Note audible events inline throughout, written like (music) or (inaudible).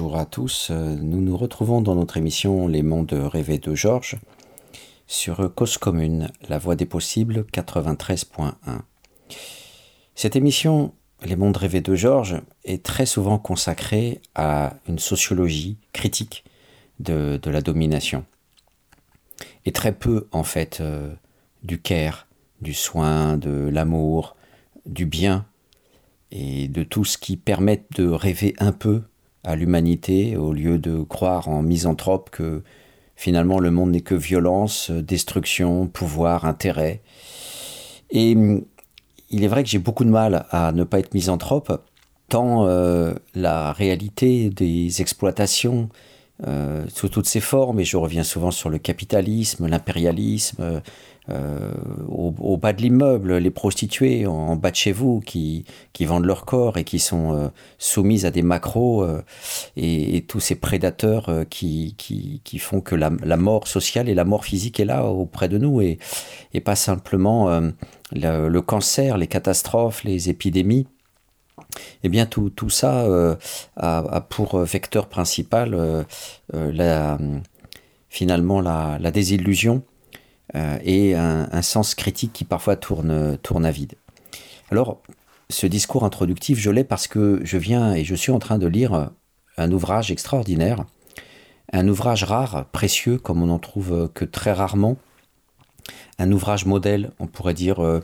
bonjour à tous. Nous nous retrouvons dans notre émission Les mondes rêvés de Georges sur Cause Commune, la voix des possibles 93.1. Cette émission, Les mondes rêvés de Georges, est très souvent consacrée à une sociologie critique de, la domination. Et très peu, en fait, euh, du care, du soin, de l'amour, du bien et de tout ce qui permet de rêver un peu à l'humanité au lieu de croire en misanthrope que finalement le monde n'est que violence, destruction, pouvoir, intérêt. Et hum, il est vrai que j'ai beaucoup de mal à ne pas être misanthrope, tant euh, la réalité des exploitations euh, sous toutes ses formes, et je reviens souvent sur le capitalisme, l'impérialisme, euh, au, bas de l'immeuble, les prostituées en, bas de chez vous qui, qui vendent leur corps et qui sont euh, soumises à des macros euh, et, tous ces prédateurs qui, qui, qui, font que la, la, mort sociale et la mort physique est là auprès de nous et, et pas simplement le, cancer, les catastrophes, les épidémies. Eh bien, tout, tout ça a, pour vecteur principal finalement la, la désillusion euh, et un, sens critique qui parfois tourne, tourne à vide. Alors, ce discours introductif, je l'ai parce que je viens et je suis en train de lire un ouvrage extraordinaire, un ouvrage rare, précieux, comme on n'en trouve que très rarement, un ouvrage modèle, on pourrait dire, euh,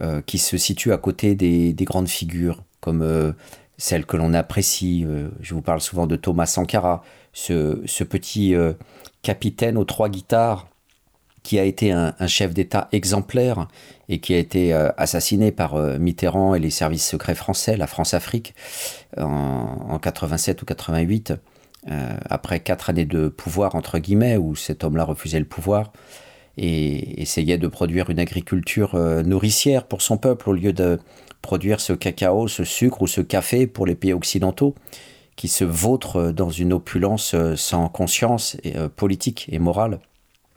euh, qui se situe à côté des, grandes figures, comme celles que l'on apprécie. je vous parle souvent de Thomas Sankara, ce petit capitaine aux trois guitares qui a été un, chef d'État exemplaire et qui a été euh, assassiné par euh, Mitterrand et les services secrets français, la France-Afrique, en, 87 ou 88, euh, après quatre années de pouvoir, entre guillemets, où cet homme-là refusait le pouvoir et essayait de produire une agriculture nourricière pour son peuple au lieu de produire ce cacao, ce sucre ou ce café pour les pays occidentaux qui se vautrent dans une opulence sans conscience politique et morale.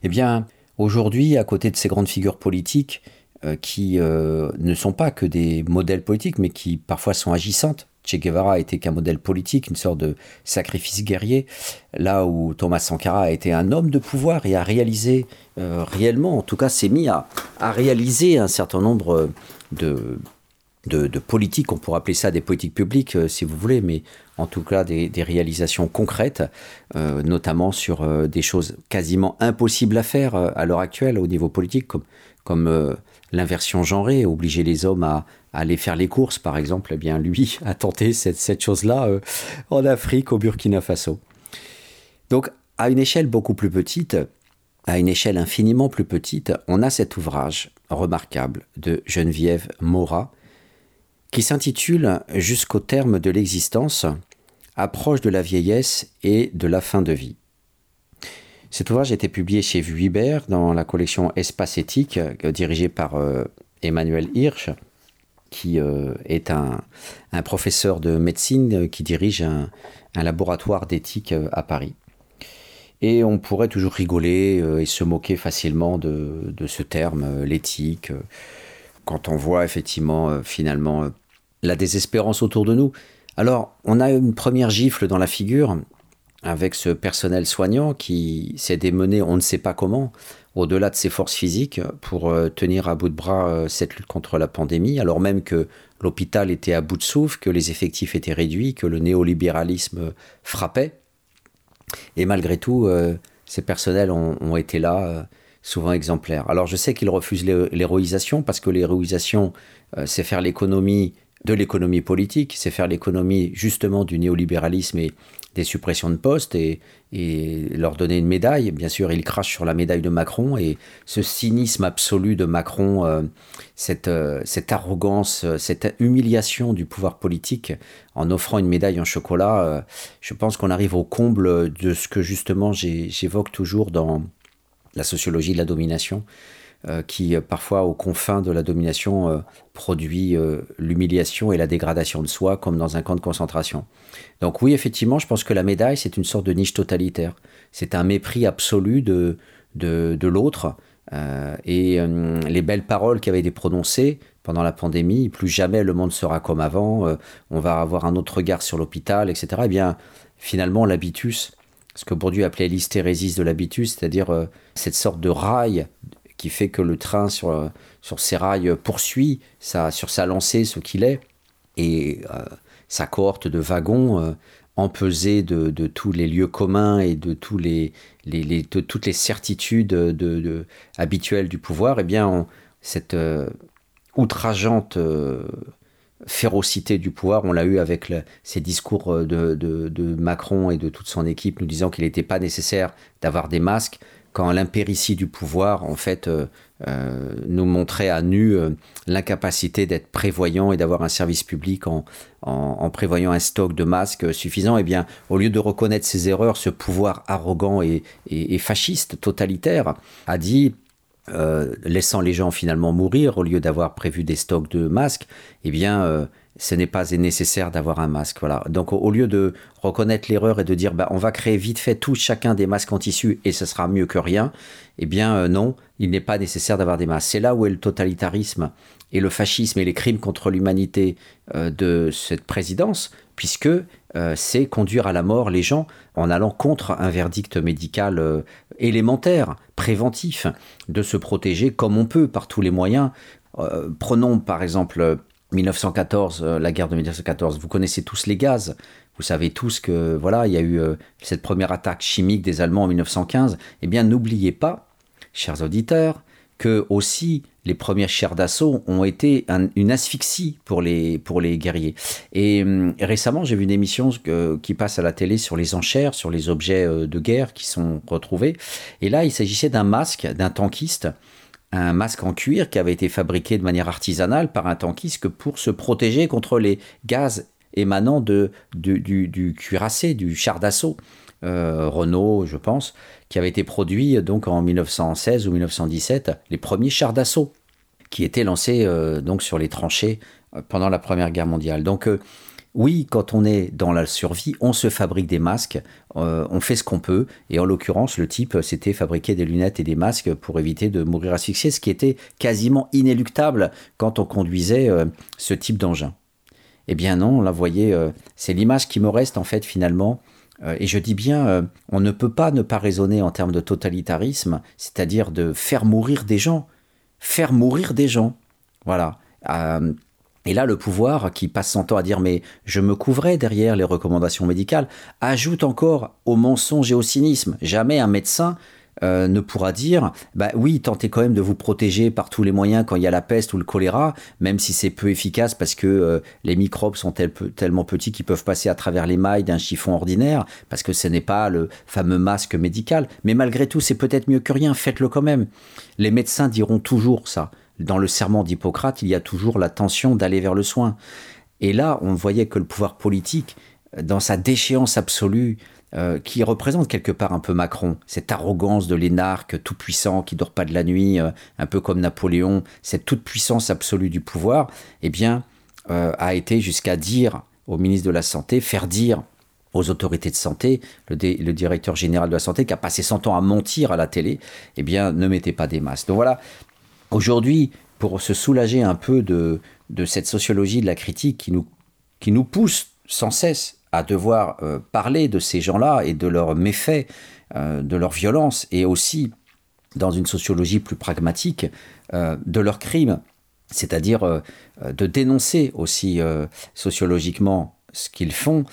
Eh bien, Aujourd'hui, à côté de ces grandes figures politiques, euh, qui euh, ne sont pas que des modèles politiques, mais qui parfois sont agissantes, Che Guevara a été qu'un modèle politique, une sorte de sacrifice guerrier, là où Thomas Sankara a été un homme de pouvoir et a réalisé euh, réellement, en tout cas s'est mis à, réaliser un certain nombre de, de, politiques, on pourrait appeler ça des politiques publiques si vous voulez, mais en tout cas des, réalisations concrètes, euh, notamment sur euh, des choses quasiment impossibles à faire à l'heure actuelle au niveau politique, comme, l'inversion genrée, obliger les hommes à, aller faire les courses par exemple, eh bien lui (laughs) a tenté cette, cette chose-là en Afrique, au Burkina Faso. Donc à une échelle beaucoup plus petite, à une échelle infiniment plus petite, on a cet ouvrage remarquable de Geneviève Morat, qui s'intitule Jusqu'au terme de l'existence, approche de la vieillesse et de la fin de vie. Cet ouvrage a été publié chez Vuibert dans la collection Espace éthique, euh, dirigée par euh, Emmanuel Hirsch, qui euh, est un, professeur de médecine qui dirige un, laboratoire d'éthique à Paris. Et on pourrait toujours rigoler et se moquer facilement de, de ce terme, l'éthique, quand on voit effectivement finalement la désespérance autour de nous. Alors, on a une première gifle dans la figure avec ce personnel soignant qui s'est démené, on ne sait pas comment, au-delà de ses forces physiques, pour euh, tenir à bout de bras euh, cette lutte contre la pandémie, alors même que l'hôpital était à bout de souffle, que les effectifs étaient réduits, que le néolibéralisme frappait. Et malgré tout, euh, ces personnels ont, été là, souvent exemplaires. Alors je sais qu'ils refusent l'héroïsation, parce que l'héroïsation, c'est faire l'économie de l'économie politique, c'est faire l'économie justement du néolibéralisme et des suppressions de postes et, leur donner une médaille. Bien sûr, il crache sur la médaille de Macron et ce cynisme absolu de Macron, euh, cette, euh, cette, arrogance, euh, cette humiliation du pouvoir politique en offrant une médaille en chocolat, je pense qu'on arrive au comble de ce que justement j'évoque toujours dans la sociologie de la domination. Euh, qui euh, parfois aux confins de la domination euh, produit l'humiliation et la dégradation de soi comme dans un camp de concentration. Donc oui, effectivement, je pense que la médaille, c'est une sorte de niche totalitaire. C'est un mépris absolu de, de, l'autre. et les belles paroles qui avaient été prononcées pendant la pandémie, plus jamais le monde sera comme avant, on va avoir un autre regard sur l'hôpital, etc. Eh bien, finalement, l'habitus, ce que Bourdieu appelait l'hystérésis de l'habitus, c'est-à-dire cette sorte de rail qui fait que le train sur, euh, sur ses rails poursuit sa, sur sa lancée ce qu'il est, et sa cohorte de wagons empesés de, de, tous les lieux communs et de, tous les, les, de toutes les certitudes de, habituelles du pouvoir, eh bien, cette outrageante euh, férocité du pouvoir. On l'a eu avec ces discours euh, de, Macron et de toute son équipe nous disant qu'il n'était pas nécessaire d'avoir des masques quand l'impéritie du pouvoir, en fait, euh, nous montrait à nu l'incapacité d'être prévoyant et d'avoir un service public en, prévoyant un stock de masques suffisant, eh bien, au lieu de reconnaître ses erreurs, ce pouvoir arrogant et, fasciste, totalitaire, a dit euh, laissant les gens finalement mourir au lieu d'avoir prévu des stocks de masques, eh bien, euh, ce n'est pas nécessaire d'avoir un masque. Voilà. Donc, au, lieu de reconnaître l'erreur et de dire, bah, on va créer vite fait tous chacun des masques en tissu et ce sera mieux que rien, eh bien, euh, non, il n'est pas nécessaire d'avoir des masques. C'est là où est le totalitarisme et le fascisme et les crimes contre l'humanité de cette présidence, puisque euh, c'est conduire à la mort les gens en allant contre un verdict médical euh, élémentaire, préventif, de se protéger comme on peut par tous les moyens. Euh, prenons par exemple 1914, la guerre de 1914. Vous connaissez tous les gaz. Vous savez tous que voilà, il y a eu cette première attaque chimique des Allemands en 1915. Eh bien, n'oubliez pas, chers auditeurs, que aussi les premières chairs d'assaut ont été une asphyxie pour les, pour les guerriers. Et hum, récemment, j'ai vu une émission qui passe à la télé sur les enchères, sur les objets euh, de guerre qui sont retrouvés. Et là, il s'agissait d'un masque, d'un tankiste, un masque en cuir qui avait été fabriqué de manière artisanale par un tankiste pour se protéger contre les gaz émanant du cuirassé, du char d'assaut. Euh, Renault, je pense, qui avait été produit donc en 1916 ou 1917, les premiers chars d'assaut qui étaient lancés euh, donc sur les tranchées euh, pendant la Première Guerre mondiale. Donc oui, quand on est dans la survie, on se fabrique des masques, on fait ce qu'on peut, et en l'occurrence, le type s'était fabriqué des lunettes et des masques pour éviter de mourir asphyxié, ce qui était quasiment inéluctable quand on conduisait ce type d'engin. Eh bien non, là, vous voyez, c'est l'image qui me reste en fait finalement euh, et je dis bien, euh, on ne peut pas ne pas raisonner en termes de totalitarisme, c'est-à-dire de faire mourir des gens. Faire mourir des gens. Voilà. Euh, et là, le pouvoir, qui passe son temps à dire mais je me couvrais derrière les recommandations médicales, ajoute encore au mensonge et au cynisme. Jamais un médecin euh, ne pourra dire bah oui, tentez quand même de vous protéger par tous les moyens quand il y a la peste ou le choléra, même si c'est peu efficace parce que euh, les microbes sont tellement petits qu'ils peuvent passer à travers les mailles d'un chiffon ordinaire, parce que ce n'est pas le fameux masque médical. Mais malgré tout, c'est peut-être mieux que rien, faites-le quand même. Les médecins diront toujours ça. Dans le serment d'Hippocrate, il y a toujours la tension d'aller vers le soin. Et là, on voyait que le pouvoir politique, dans sa déchéance absolue, euh, qui représente quelque part un peu Macron, cette arrogance de l'énarque tout puissant qui dort pas de la nuit, euh, un peu comme Napoléon, cette toute puissance absolue du pouvoir, eh bien, euh, a été jusqu'à dire au ministre de la Santé, faire dire aux autorités de santé, le, directeur général de la santé qui a passé son temps à mentir à la télé, eh bien, ne mettez pas des masques. Donc voilà, aujourd'hui, pour se soulager un peu de, cette sociologie de la critique qui nous, qui nous pousse sans cesse à devoir euh, parler de ces gens-là et de leurs méfaits, euh, de leur violence, et aussi, dans une sociologie plus pragmatique, euh, de leurs crimes, c'est-à-dire de dénoncer aussi sociologiquement ce qu'ils font,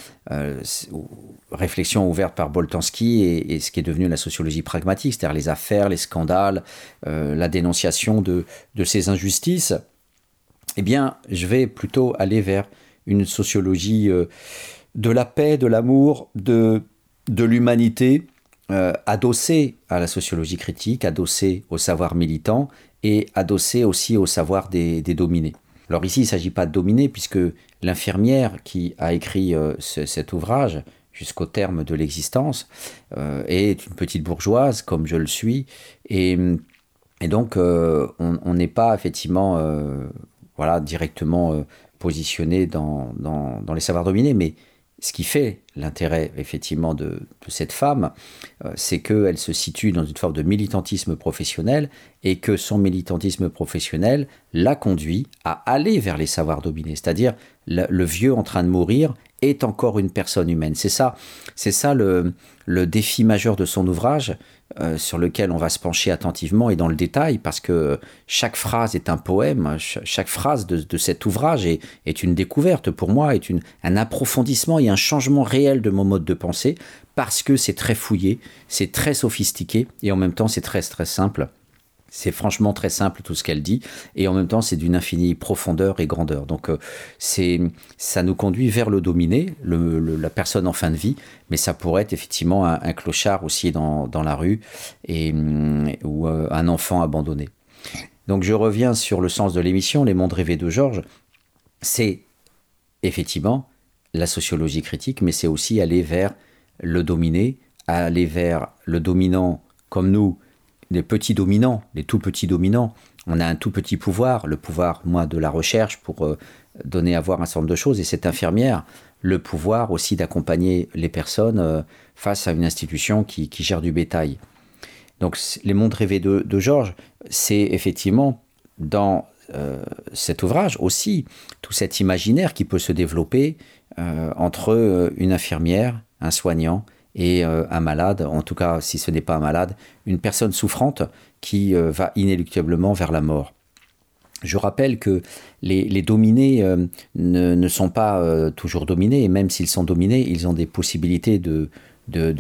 réflexion ouverte par Boltanski et, ce qui est devenu la sociologie pragmatique, c'est-à-dire les affaires, les scandales, la dénonciation de, ces injustices, eh bien, je vais plutôt aller vers une sociologie de la paix, de l'amour, de, l'humanité, euh, adossé à la sociologie critique, adossé au savoir militant et adossé aussi au savoir des, dominés. Alors ici, il ne s'agit pas de dominer, puisque l'infirmière qui a écrit euh, cet ouvrage, jusqu'au terme de l'existence, euh, est une petite bourgeoise, comme je le suis, et, et donc on n'est pas effectivement voilà, directement positionné dans, dans, les savoirs dominés, mais ce qui fait l'intérêt effectivement de, cette femme, euh, c'est qu'elle se situe dans une forme de militantisme professionnel et que son militantisme professionnel l'a conduit à aller vers les savoirs dominés, c'est-à-dire le, vieux en train de mourir est encore une personne humaine. C'est ça, c'est ça le, défi majeur de son ouvrage, euh, sur lequel on va se pencher attentivement et dans le détail, parce que chaque phrase est un poème, chaque phrase de, cet ouvrage est, est, une découverte pour moi, est une, un approfondissement et un changement réel de mon mode de pensée, parce que c'est très fouillé, c'est très sophistiqué, et en même temps c'est très très simple. C'est franchement très simple tout ce qu'elle dit, et en même temps c'est d'une infinie profondeur et grandeur. Donc euh, c'est, ça nous conduit vers le dominé, la personne en fin de vie, mais ça pourrait être effectivement un, clochard aussi dans, la rue et, mm, ou euh, un enfant abandonné. Donc je reviens sur le sens de l'émission, Les mondes rêvés de Georges. C'est effectivement la sociologie critique, mais c'est aussi aller vers le dominé, aller vers le dominant comme nous des petits dominants, des tout petits dominants. On a un tout petit pouvoir, le pouvoir, moi, de la recherche pour euh, donner à voir un certain nombre de choses, et cette infirmière, le pouvoir aussi d'accompagner les personnes euh, face à une institution qui, gère du bétail. Donc les mondes rêvés de, Georges, c'est effectivement dans euh, cet ouvrage aussi tout cet imaginaire qui peut se développer entre une infirmière, un soignant et euh, un malade, en tout cas si ce n'est pas un malade, une personne souffrante qui euh, va inéluctablement vers la mort. Je rappelle que les, dominés euh, ne, sont pas toujours dominés, et même s'ils sont dominés, ils ont des possibilités de,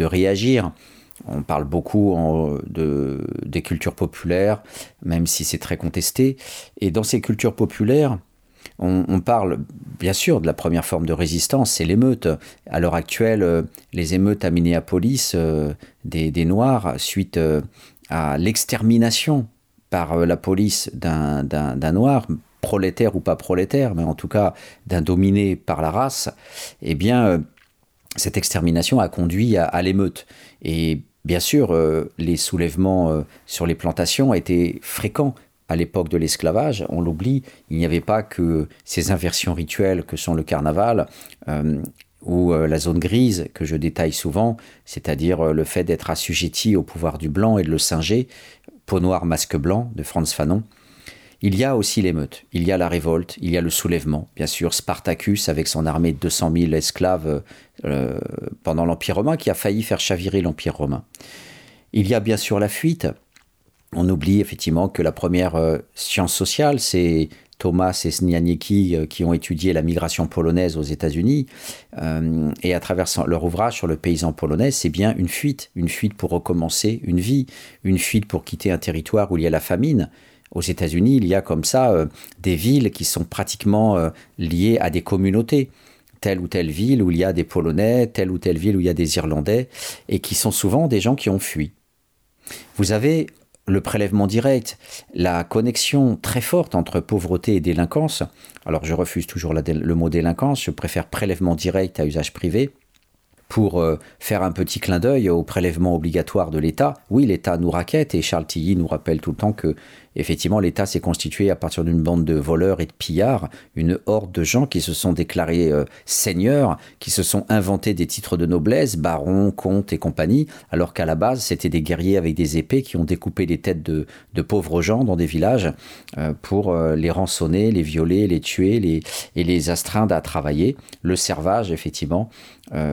réagir. On parle beaucoup de, des cultures populaires, même si c'est très contesté. Et dans ces cultures populaires, on, parle bien sûr de la première forme de résistance, c'est l'émeute. À l'heure actuelle, euh, les émeutes à Minneapolis euh, des, Noirs suite euh, à l'extermination par la police d'un Noir, prolétaire ou pas prolétaire, mais en tout cas d'un dominé par la race, eh bien, cette extermination a conduit à, l'émeute. Et bien sûr, les soulèvements sur les plantations étaient fréquents à l'époque de l'esclavage, on l'oublie, il n'y avait pas que ces inversions rituelles que sont le carnaval euh, ou euh, la zone grise que je détaille souvent, c'est-à-dire euh, le fait d'être assujetti au pouvoir du blanc et de le singer, peau noire, masque blanc de Franz Fanon. Il y a aussi l'émeute, il y a la révolte, il y a le soulèvement, bien sûr, Spartacus avec son armée de 200 000 esclaves pendant l'Empire romain qui a failli faire chavirer l'Empire romain. Il y a bien sûr la fuite, on oublie effectivement que la première euh, science sociale, c'est Thomas et Snianiecki euh, qui ont étudié la migration polonaise aux États-Unis. Euh, et à travers leur ouvrage sur le paysan polonais, c'est bien une fuite, une fuite pour recommencer une vie, une fuite pour quitter un territoire où il y a la famine. Aux États-Unis, il y a comme ça des villes qui sont pratiquement liées à des communautés telle ou telle ville où il y a des Polonais, telle ou telle ville où il y a des Irlandais, et qui sont souvent des gens qui ont fui. Vous avez le prélèvement direct, la connexion très forte entre pauvreté et délinquance. Alors je refuse toujours le mot délinquance, je préfère prélèvement direct à usage privé pour euh, faire un petit clin d'œil au prélèvement obligatoire de l'État. Oui, l'État nous raquette et Charles Tilly nous rappelle tout le temps que Effectivement, l'État s'est constitué à partir d'une bande de voleurs et de pillards, une horde de gens qui se sont déclarés euh, seigneurs, qui se sont inventés des titres de noblesse, barons, comtes et compagnie, alors qu'à la base, c'était des guerriers avec des épées qui ont découpé les têtes de, pauvres gens dans des villages euh, pour euh, les rançonner, les violer, les tuer et les astreindre à travailler. Le servage, effectivement.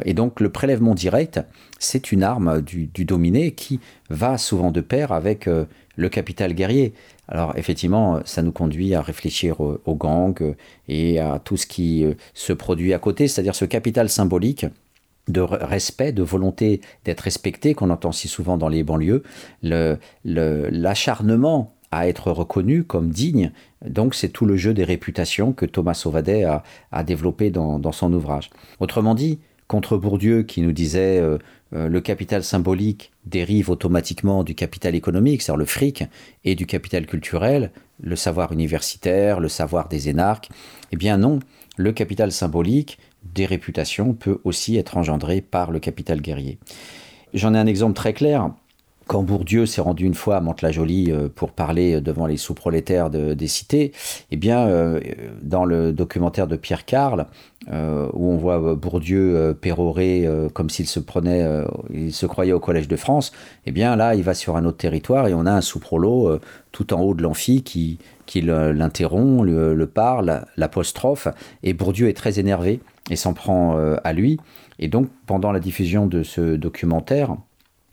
et donc, le prélèvement direct, c'est une arme du, dominé qui va souvent de pair avec le capital guerrier. Alors effectivement, ça nous conduit à réfléchir aux gangs et à tout ce qui euh, se produit à côté, c'est-à-dire ce capital symbolique de respect, de volonté d'être respecté qu'on entend si souvent dans les banlieues, l'acharnement à être reconnu comme digne. Donc c'est tout le jeu des réputations que Thomas Sauvadet a, développé dans, son ouvrage. Autrement dit, contre Bourdieu qui nous disait euh, euh, le capital symbolique dérive automatiquement du capital économique, c'est-à-dire le fric, et du capital culturel, le savoir universitaire, le savoir des énarques. Eh bien non, le capital symbolique des réputations peut aussi être engendré par le capital guerrier. J'en ai un exemple très clair. Quand Bourdieu s'est rendu une fois à Mantes-la-Jolie euh, pour parler devant les sous-prolétaires des cités, eh bien, euh, dans le documentaire de Pierre Carle, euh, où on voit Bourdieu pérorer comme s'il se prenait, il se croyait au Collège de France, eh bien là, il va sur un autre territoire et on a un sous-prolo tout en haut de l'amphi qui, qui l'interrompt, le, le, parle, l'apostrophe, et Bourdieu est très énervé et s'en prend à lui. Et donc, pendant la diffusion de ce documentaire, euh,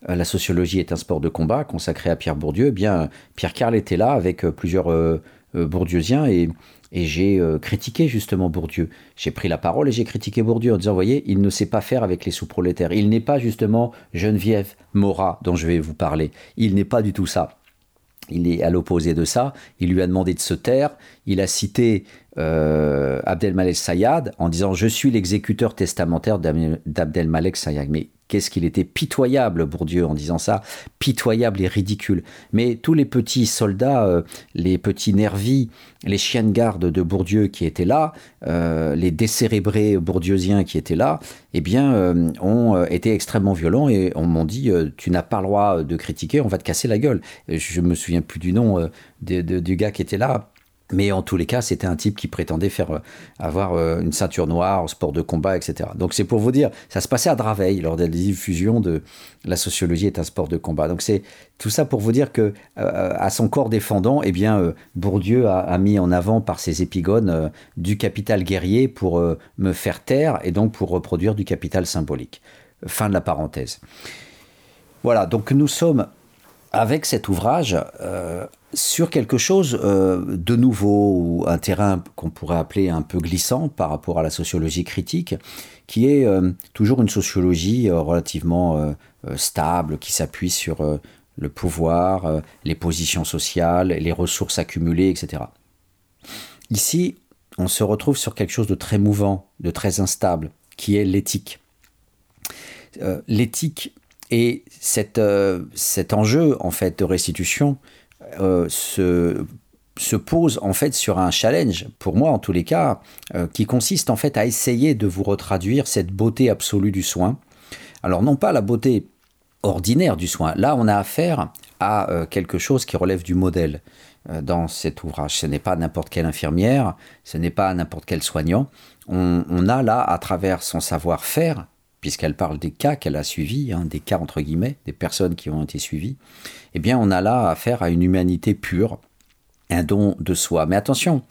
la sociologie est un sport de combat consacré à Pierre Bourdieu, eh bien Pierre Carl était là avec euh, plusieurs euh, bourdieusiens et, j'ai critiqué justement Bourdieu. J'ai pris la parole et j'ai critiqué Bourdieu en disant, voyez, il ne sait pas faire avec les sous-prolétaires. Il n'est pas justement Geneviève Morat dont je vais vous parler. Il n'est pas du tout ça. Il est à l'opposé de ça. Il lui a demandé de se taire. Il a cité Abdelmalek Sayad en disant Je suis l'exécuteur testamentaire d'Abdelmalek Sayad. Mais Qu'est-ce qu'il était pitoyable, Bourdieu, en disant ça, pitoyable et ridicule. Mais tous les petits soldats, euh, les petits nervis, les chiens de garde de Bourdieu qui étaient là, euh, les décérébrés bourdieusiens qui étaient là, eh bien, euh, ont été extrêmement violents et on m'ont dit Tu n'as pas le droit de critiquer, on va te casser la gueule. Je me souviens plus du nom du gars qui était là mais en tous les cas, c'était un type qui prétendait faire euh, avoir euh, une ceinture noire, sport de combat, etc. Donc c'est pour vous dire, ça se passait à Draveil lors de la diffusion de la sociologie est un sport de combat. Donc c'est tout ça pour vous dire que euh, à son corps défendant, eh bien Bourdieu a, mis en avant par ses épigones du capital guerrier pour me faire taire et donc pour reproduire du capital symbolique. Fin de la parenthèse. Voilà, donc nous sommes avec cet ouvrage sur quelque chose euh, de nouveau ou un terrain qu'on pourrait appeler un peu glissant par rapport à la sociologie critique, qui est euh, toujours une sociologie euh, relativement stable, qui s'appuie sur le pouvoir, les positions sociales, les ressources accumulées, etc. Ici, on se retrouve sur quelque chose de très mouvant, de très instable, qui est l'éthique. l'éthique et cet enjeu en fait de restitution euh, se, se, pose en fait sur un challenge, pour moi en tous les cas, euh, qui consiste en fait à essayer de vous retraduire cette beauté absolue du soin. Alors non pas la beauté ordinaire du soin, là on a affaire à euh, quelque chose qui relève du modèle dans cet ouvrage. Ce n'est pas n'importe quelle infirmière, ce n'est pas n'importe quel soignant. On, a là, à travers son savoir-faire, puisqu'elle parle des cas qu'elle a suivis, hein, des cas entre guillemets, des personnes qui ont été suivies, eh bien on a là affaire à une humanité pure, un don de soi. Mais attention,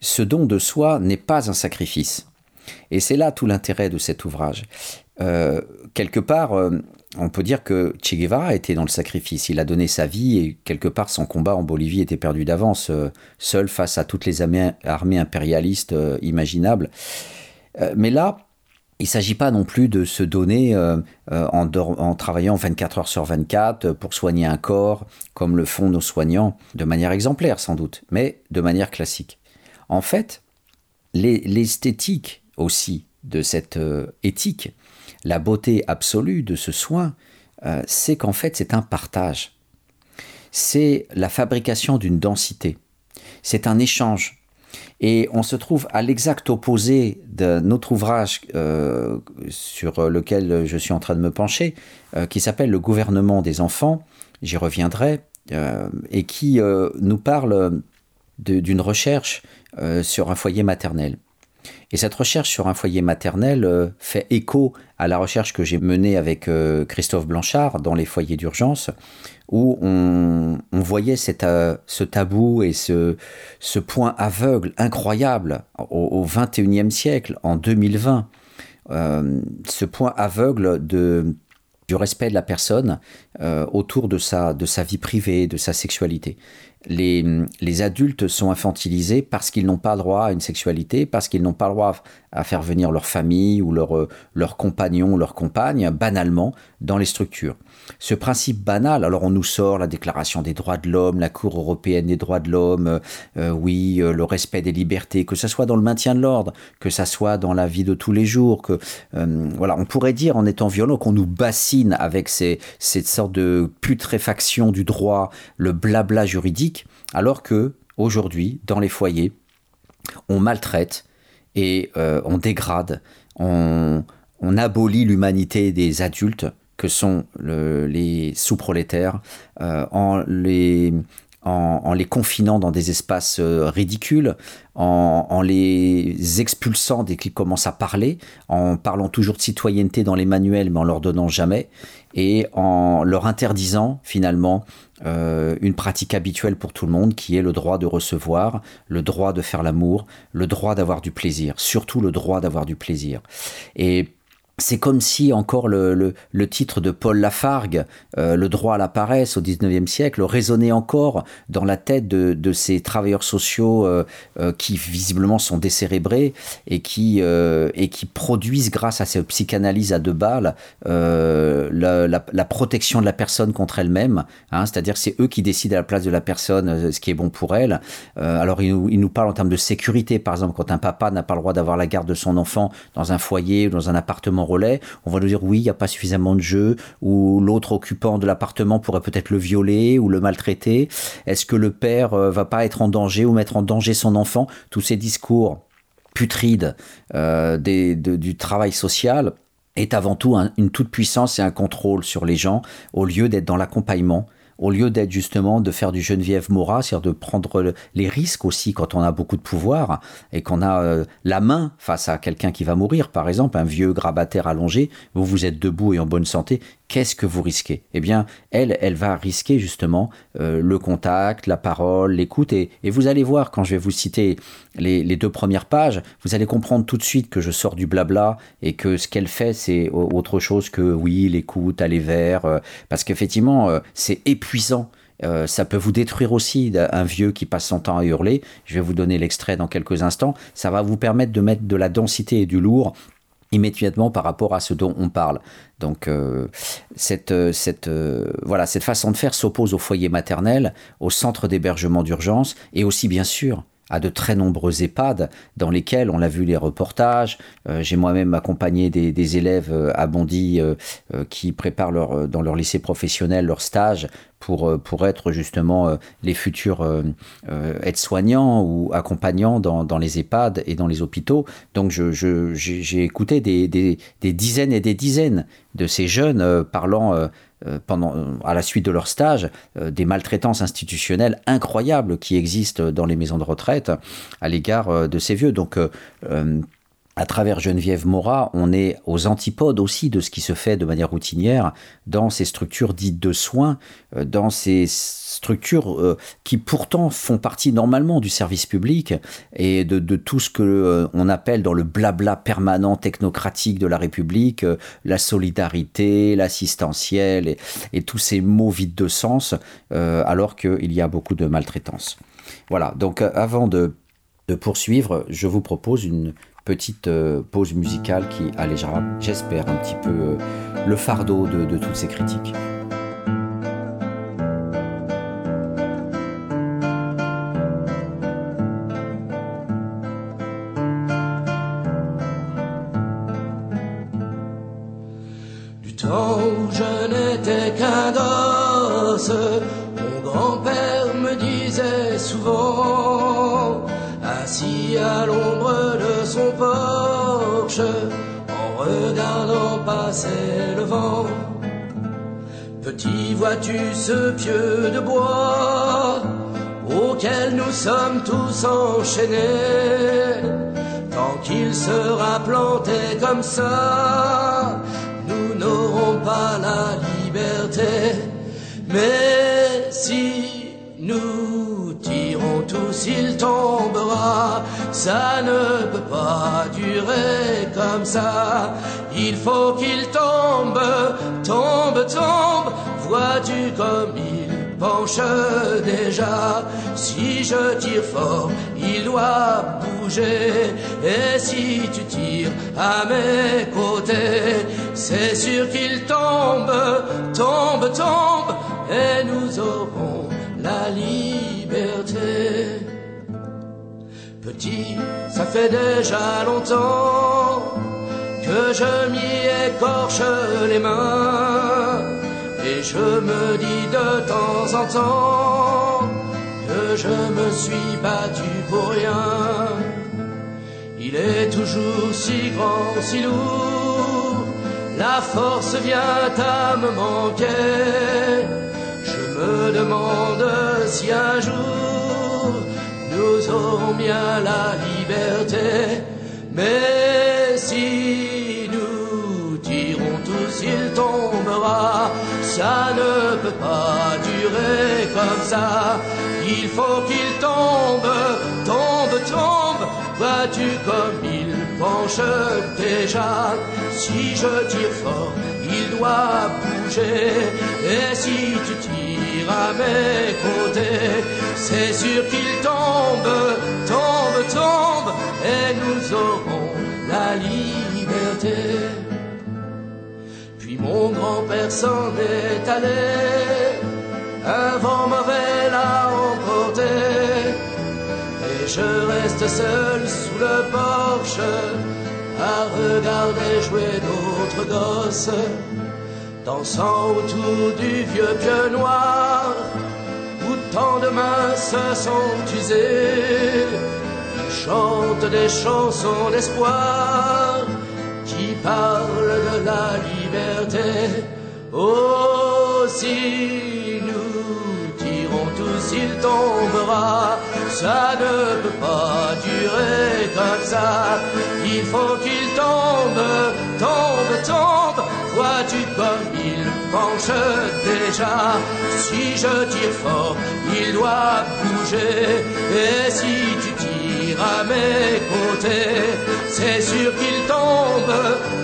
ce don de soi n'est pas un sacrifice. Et c'est là tout l'intérêt de cet ouvrage. Euh, quelque part, euh, on peut dire que Che Guevara était dans le sacrifice. Il a donné sa vie et quelque part son combat en Bolivie était perdu d'avance, euh, seul face à toutes les armées impérialistes imaginables. mais là, il ne s'agit pas non plus de se donner euh, euh, en, travaillant 24 heures sur 24 euh, pour soigner un corps, comme le font nos soignants, de manière exemplaire sans doute, mais de manière classique. En fait, l'esthétique aussi de cette éthique, la beauté absolue de ce soin, c'est qu'en fait c'est un partage. C'est la fabrication d'une densité. C'est un échange et on se trouve à l'exact opposé de notre ouvrage euh, sur lequel je suis en train de me pencher, euh, qui s'appelle Le gouvernement des enfants, j'y reviendrai, euh, et qui nous parle d'une recherche sur un foyer maternel. Et cette recherche sur un foyer maternel fait écho à la recherche que j'ai menée avec Christophe Blanchard dans les foyers d'urgence, où on, voyait euh, ce tabou et ce, point aveugle incroyable au, XXIe siècle, en 2020, euh, ce point aveugle du respect de la personne euh, autour de sa, vie privée, de sa sexualité. Les, adultes sont infantilisés parce qu'ils n'ont pas droit à une sexualité, parce qu'ils n'ont pas droit à faire venir leur famille ou leur, leur compagnon, leur compagne, banalement, dans les structures ce principe banal. Alors on nous sort la Déclaration des droits de l'homme, la Cour européenne des droits de l'homme, euh, euh, oui, euh, le respect des libertés, que ce soit dans le maintien de l'ordre, que ça soit dans la vie de tous les jours, que voilà, on pourrait dire en étant violent qu'on nous bassine avec ces, cette sorte de putréfaction du droit, le blabla juridique, alors que aujourd'hui, dans les foyers, on maltraite et on dégrade, on abolit l'humanité des adultes que sont les sous-prolétaires, en les en, les confinant dans des espaces euh, ridicules, en, les expulsant dès qu'ils commencent à parler, en parlant toujours de citoyenneté dans les manuels mais en leur donnant jamais, et en leur interdisant finalement euh, une pratique habituelle pour tout le monde qui est le droit de recevoir, le droit de faire l'amour, le droit d'avoir du plaisir, surtout le droit d'avoir du plaisir. Et c'est comme si encore le, le, titre de Paul Lafargue, euh, Le droit à la paresse au XIXe siècle, résonnait encore dans la tête de, de ces travailleurs sociaux euh, euh, qui visiblement sont décérébrés et qui, et qui produisent grâce à cette psychanalyse à deux balles la, la, protection de la personne contre elle-même. Hein, C'est-à-dire c'est eux qui décident à la place de la personne ce qui est bon pour elle. alors ils nous, ils nous parlent en termes de sécurité, par exemple, quand un papa n'a pas le droit d'avoir la garde de son enfant dans un foyer ou dans un appartement relais, on va nous dire oui, il n'y a pas suffisamment de jeux, ou l'autre occupant de l'appartement pourrait peut-être le violer ou le maltraiter. Est-ce que le père euh, va pas être en danger ou mettre en danger son enfant? Tous ces discours putrides euh, du travail social est avant tout une toute puissance et un contrôle sur les gens au lieu d'être dans l'accompagnement au lieu d'être justement de faire du Geneviève Morat, c'est-à-dire de prendre les risques aussi quand on a beaucoup de pouvoir et qu'on a euh, la main face à quelqu'un qui va mourir, par exemple, un vieux grabataire allongé, vous vous êtes debout et en bonne santé, qu'est-ce que vous risquez? Eh bien, elle, elle va risquer justement euh, le contact, la parole, l'écoute, et, vous allez voir quand je vais vous citer les, deux premières pages, vous allez comprendre tout de suite que je sors du blabla et que ce qu'elle fait, c'est autre chose que oui, l'écoute, aller vers, euh, parce qu'effectivement, c'est épuisant. Ça peut vous détruire aussi un vieux qui passe son temps à hurler. Je vais vous donner l'extrait dans quelques instants. Ça va vous permettre de mettre de la densité et du lourd immédiatement par rapport à ce dont on parle. Donc euh, cette, euh, cette, euh, voilà, cette façon de faire s'oppose au foyer maternel, au centre d'hébergement d'urgence et aussi bien sûr à de très nombreux EHPAD dans lesquels, on l'a vu les reportages, euh, j'ai moi-même accompagné des, élèves euh, à Bondy euh, qui préparent leur, dans leur lycée professionnel leur stage pour, pour être justement les futurs aides-soignants ou accompagnants dans, dans, les EHPAD et dans les hôpitaux. Donc j'ai écouté des, des, dizaines et des dizaines de ces jeunes parlant pendant, à la suite de leur stage, euh, des maltraitances institutionnelles incroyables qui existent dans les maisons de retraite à l'égard euh, de ces vieux. Donc, à travers Geneviève Morat, on est aux antipodes aussi de ce qui se fait de manière routinière dans ces structures dites de soins, dans ces structures euh, qui pourtant font partie normalement du service public et de, tout ce que euh, on appelle dans le blabla permanent technocratique de la République, euh, la solidarité, l'assistentiel et, tous ces mots vides de sens, alors qu'il y a beaucoup de maltraitance. Voilà, donc avant de, poursuivre, je vous propose une petite pause musicale qui allégera, j'espère, un petit peu le fardeau de toutes ces critiques. En regardant passer le vent. Petit vois-tu ce pieu de bois auquel nous sommes tous enchaînés? Tant qu'il sera planté comme ça, nous n'aurons pas la liberté. Mais si Ça ne peut pas durer comme ça. Il faut qu'il tombe, tombe, tombe. Vois-tu comme il penche déjà? Si je tire fort, il doit bouger. Et si tu tires à mes côtés, c'est sûr qu'il tombe, tombe, tombe et nous aurons la liberté. Ça fait déjà longtemps que je m'y écorche les mains et je me dis de temps en temps que je me suis battu pour rien. Il est toujours si grand, si lourd la force vient à me manquer. Je me demande si un jour bien la liberté. Mais si nous tirons tous, il tombera. Ça ne peut pas durer comme ça. Il faut qu'il tombe, tombe, tombe. Vois-tu comme il penche déjà Si je tire fort, il doit bouger. Et si tu tires à mes côtés, c'est sûr qu'il tombe, tombe, tombe. Et nous aurons la liberté. Puis mon grand-père s'en est allé, un vent mauvais l'a emporté, et je reste seul sous le porche à regarder jouer dansant autour du vieux pieu noir, où tant de mains se sont usées, Ils chantent des chansons d'espoir qui parlent de la liberté. Oh, si nous tirons tous, il tombera. Ça ne peut pas durer comme ça. Il faut qu'il tombe, tombe, tombe. Vois-tu comme il penche déjà Si je tire fort, il doit bouger. Et si tu tires à mes côtés, c'est sûr qu'il tombe,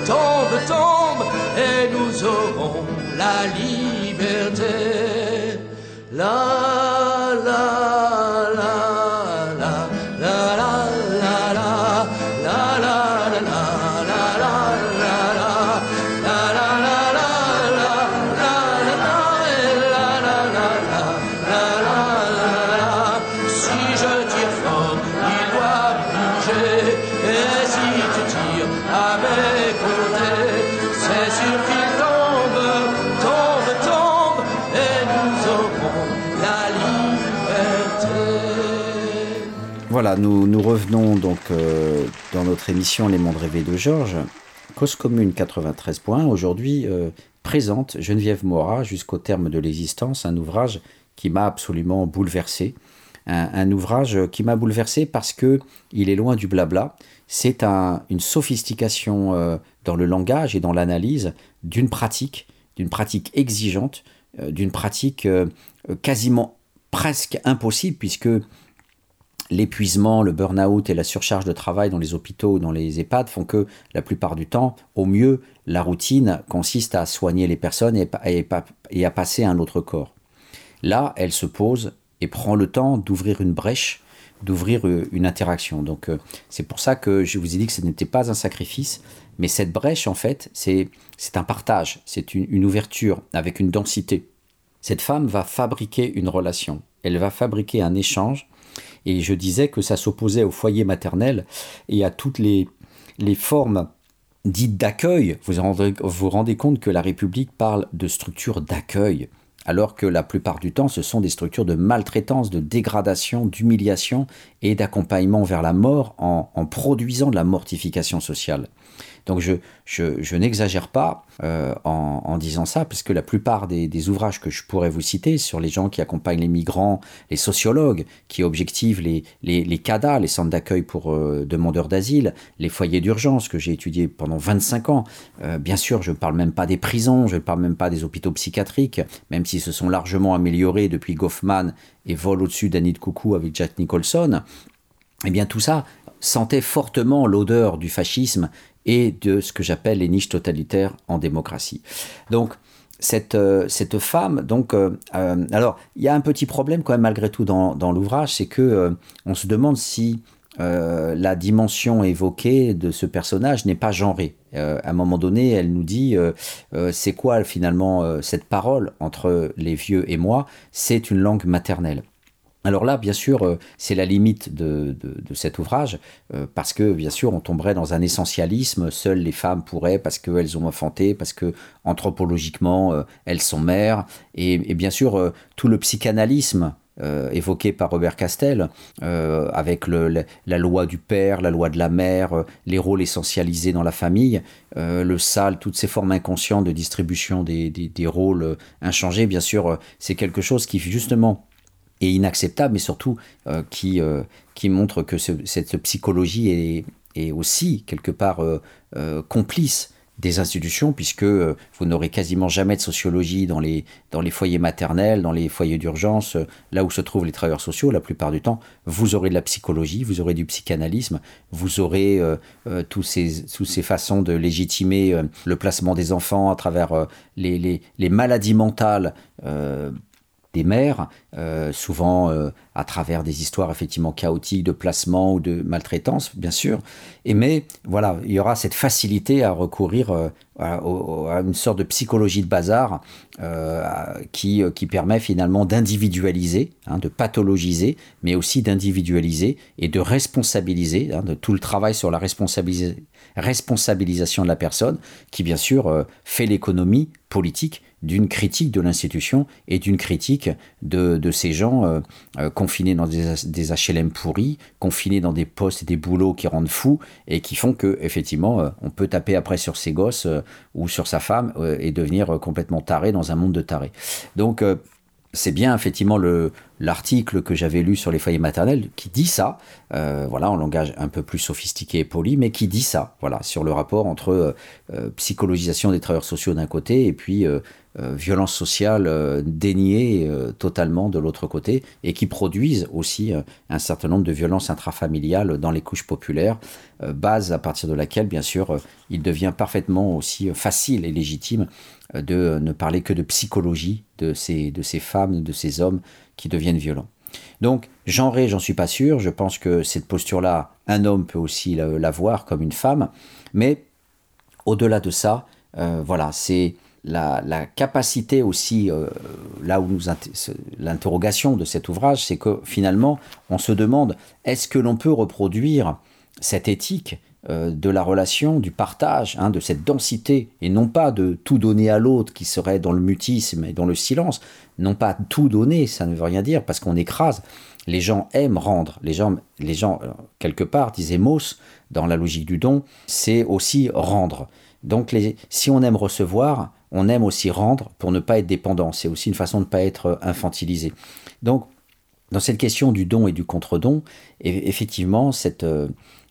tombe, tombe. Et nous aurons la liberté. La, Nous, revenons donc euh, dans notre émission Les Mondes rêvés de Georges. Cause commune 93.1 aujourd'hui euh, présente Geneviève Morat jusqu'au terme de l'existence, un ouvrage qui m'a absolument bouleversé. Un, ouvrage qui m'a bouleversé parce que il est loin du blabla. C'est un- une sophistication euh, dans le langage et dans l'analyse d'une pratique, d'une pratique exigeante, d'une pratique quasiment presque impossible puisque l'épuisement, le burn-out et la surcharge de travail dans les hôpitaux ou dans les EHPAD font que la plupart du temps, au mieux, la routine consiste à soigner les personnes et, à passer à un autre corps. Là, elle se pose et prend le temps d'ouvrir une brèche, d'ouvrir euh, une interaction. Donc euh, c'est pour ça que je vous ai dit que ce n'était pas un sacrifice, mais cette brèche, en fait, c'est un partage, c'est une ouverture avec une densité. Cette femme va fabriquer une relation, elle va fabriquer un échange, et je disais que ça s'opposait au foyer maternel et à toutes les, formes dites d'accueil. Vous vous rendez, vous rendez compte que la République parle de structures d'accueil, alors que la plupart du temps, ce sont des structures de maltraitance, de dégradation, d'humiliation et d'accompagnement vers la mort en, en produisant de la mortification sociale. Donc je, je, n'exagère pas euh, en, disant ça, parce que la plupart des, des ouvrages que je pourrais vous citer sur les gens qui accompagnent les migrants, les sociologues qui objectivent les, les, les CADA, les centres d'accueil pour euh, demandeurs d'asile, les foyers d'urgence que j'ai étudiés pendant 25 ans, euh, bien sûr je ne parle même pas des prisons, je ne parle même pas des hôpitaux psychiatriques, même s'ils se sont largement améliorés depuis Goffman et Vol au-dessus d'Annie de Coucou avec Jack Nicholson, eh bien tout ça sentait fortement l'odeur du fascisme et de ce que j'appelle les niches totalitaires en démocratie. Donc cette, euh, cette femme, donc, euh, euh, alors il y a un petit problème quand même malgré tout dans, dans l'ouvrage, c'est que on se demande si la dimension évoquée de ce personnage n'est pas genrée. À un moment donné, elle nous dit c'est quoi finalement cette parole entre les vieux et moi? C'est une langue maternelle. Alors là, bien sûr, euh, c'est la limite de, de, cet ouvrage, euh, parce que, bien sûr, on tomberait dans un essentialisme, seules les femmes pourraient, parce qu'elles ont enfanté, parce que, anthropologiquement, euh, elles sont mères, et, bien sûr, tout le psychanalysme évoquée par Robert Castel, avec la loi du père, la loi de la mère, les rôles essentialisés dans la famille, le sale, toutes ces formes inconscientes de distribution des, des rôles inchangés, bien sûr, c'est quelque chose qui justement est inacceptable, mais surtout qui, qui montre que cette psychologie est, est, aussi quelque part complice des institutions, puisque euh, vous n'aurez quasiment jamais de sociologie dans les, dans les foyers maternels, dans les foyers d'urgence, euh, là où se trouvent les travailleurs sociaux, la plupart du temps, vous aurez de la psychologie, vous aurez du psychanalysme, vous aurez euh, ces, toutes ces façons de légitimer le placement des enfants à travers les, les maladies mentales des mères, euh, souvent euh, à travers des histoires effectivement chaotiques de placement ou de maltraitance, bien sûr. Et mais voilà, il y aura cette facilité à recourir euh, à, une sorte de psychologie de bazar qui, permet finalement d'individualiser, hein, de pathologiser, mais aussi d'individualiser et de responsabiliser, hein, de tout le travail sur la responsabilisation de la personne, qui bien sûr fait l'économie politique d'une critique de l'institution et d'une critique de, ces gens euh, euh, confinés dans des, HLM pourris, confinés dans des postes et des boulots qui rendent fous et qui font que effectivement euh, on peut taper après sur ses gosses ou sur sa femme et devenir complètement taré dans un monde de tarés. Donc c'est bien effectivement le, l'article que j'avais lu sur les foyers maternels qui dit ça, voilà, en langage un peu plus sophistiqué et poli, mais qui dit ça, voilà, sur le rapport entre psychologisation des travailleurs sociaux d'un côté et puis violence sociale déniée totalement de l'autre côté, et qui produisent aussi un certain nombre de violences intrafamiliales dans les couches populaires, base à partir de laquelle, bien sûr, il devient parfaitement aussi facile et légitime de ne parler que de psychologie de ces, de ces femmes, de ces hommes qui deviennent violents. Donc, genré, j'en suis pas sûr. Je pense que cette posture-là, un homme peut aussi l'avoir comme une femme. Mais au-delà de ça, euh, voilà, c'est la, capacité aussi, euh, là où nous l'interrogation de cet ouvrage, c'est que finalement, on se demande est-ce que l'on peut reproduire cette éthique euh, de la relation, du partage, hein, de cette densité, et non pas de tout donner à l'autre qui serait dans le mutisme et dans le silence, non pas tout donner, ça ne veut rien dire, parce qu'on écrase. Les gens aiment rendre, les gens, les gens euh, quelque part, disait Mauss, dans la logique du don, c'est aussi rendre. Donc si on aime recevoir, on aime aussi rendre pour ne pas être dépendant. C'est aussi une façon de ne pas être infantilisé. Donc, dans cette question du don et du contre-don, effectivement, cette, euh,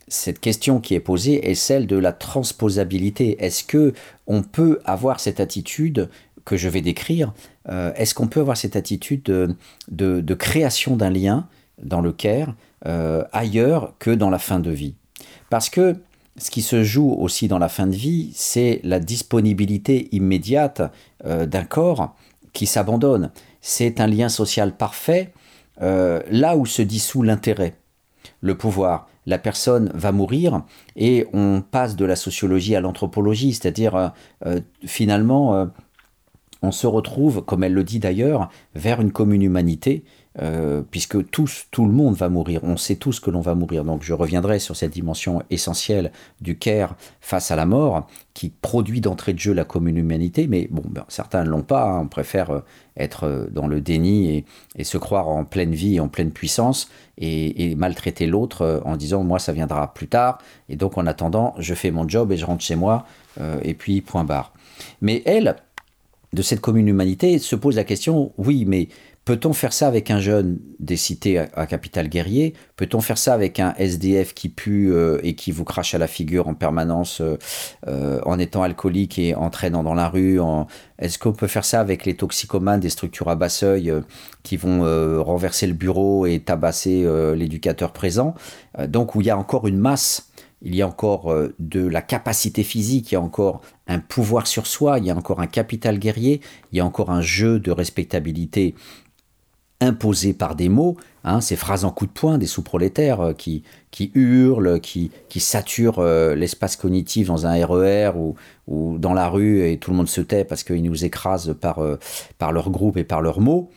cette question qui est posée est celle de la transposabilité. Est-ce que on peut avoir cette attitude que je vais décrire euh, Est-ce qu'on peut avoir cette attitude de, création d'un lien dans le care euh, ailleurs que dans la fin de vie? Parce que ce qui se joue aussi dans la fin de vie, c'est la disponibilité immédiate euh, d'un corps qui s'abandonne. C'est un lien social parfait là où se dissout l'intérêt, le pouvoir la personne va mourir et on passe de la sociologie à l'anthropologie, c'est-à-dire euh, euh, finalement euh, on se retrouve, comme elle le dit d'ailleurs, vers une commune humanité euh, puisque tous, tout le monde va mourir. On sait tous que l'on va mourir. Donc je reviendrai sur cette dimension essentielle du care face à la mort, qui produit d'entrée de jeu la commune humanité. Mais bon, ben, certains ne l'ont pas. Hein. On préfère euh, être euh, dans le déni et, se croire en pleine vie, en pleine puissance, et, maltraiter l'autre en disant moi ça viendra plus tard. Et donc en attendant, je fais mon job et je rentre chez moi. et puis point barre. Mais elle, de cette commune humanité, se pose la question oui, mais Peut-on faire ça avec un jeune des cités à, capital guerrier? Peut-on faire ça avec un SDF qui pue euh, et qui vous crache à la figure en permanence euh, euh, en étant alcoolique et en traînant dans la rue Est-ce qu'on peut faire ça avec les toxicomanes des structures à bas seuil qui vont renverser le bureau et tabasser l'éducateur présent? Donc où il y a encore une masse il y a encore de la capacité physique, il y a encore un pouvoir sur soi, il y a encore un capital guerrier, il y a encore un jeu de respectabilité imposés par des mots, hein, ces phrases en coup de poing des sous-prolétaires euh, qui, qui hurlent, qui, qui saturent euh, l'espace cognitif dans un RER ou, ou, dans la rue et tout le monde se tait parce qu'ils nous écrasent par, euh, par leur groupe et par leurs mots,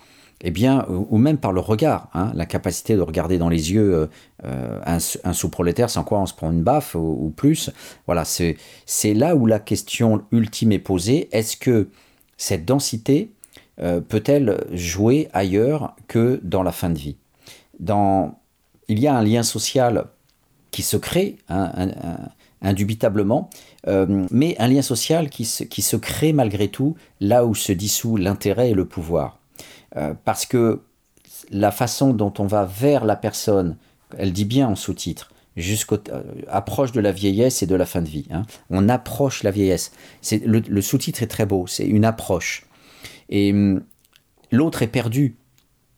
eh bien, ou même par le regard, hein, la capacité de regarder dans les yeux un, sous-prolétaire sans quoi on se prend une baffe ou, ou plus. Voilà, c'est là où la question ultime est posée. Est-ce que cette densité euh, peut-elle jouer ailleurs que dans la fin de vie? Il y a un lien social qui se crée, hein, indubitablement, euh, mais un lien social qui se, crée malgré tout là où se dissout l'intérêt et le pouvoir. Euh, parce que la façon dont on va vers la personne, elle dit bien en sous-titre, jusqu'au approche de la vieillesse et de la fin de vie. Hein. On approche la vieillesse. Le sous-titre est très beau. C'est une approche. Et hum, l'autre est perdu,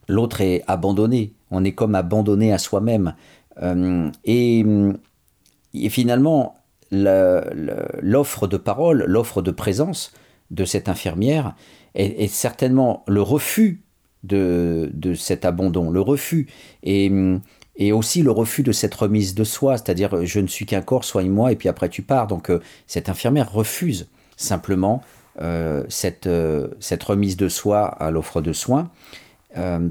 l'autre est abandonné, on est comme abandonné à soi-même. Hum, et, hum, et, finalement, l'offre de parole, l'offre de présence de cette infirmière est, certainement le refus de, cet abandon, le refus. Et, et aussi le refus de cette remise de soi, c'est-à-dire je ne suis qu'un corps, soigne-moi et puis après tu pars. Donc euh, cette infirmière refuse simplement cette, euh, cette, remise de soi à l'offre de soins. Euh,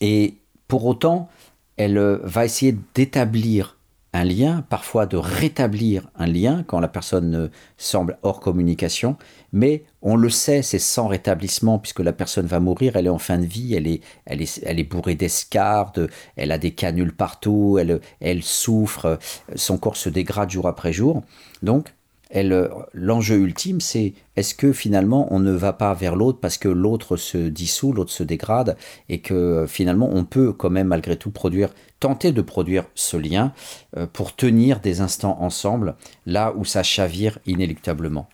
et pour autant, elle va essayer d'établir un lien, parfois de rétablir un lien quand la personne semble hors communication, mais on le sait, c'est sans rétablissement puisque la personne va mourir, elle est en fin de vie, elle est, elle est, elle est bourrée d'escardes, elle a des canules partout, elle, elle souffre, son corps se dégrade jour après jour. Donc, l'enjeu ultime, c'est est-ce que finalement on ne va pas vers l'autre parce que l'autre se dissout, l'autre se dégrade, et que finalement on peut quand même malgré tout produire, tenter de produire ce lien euh, pour tenir des instants ensemble là où ça chavire inéluctablement.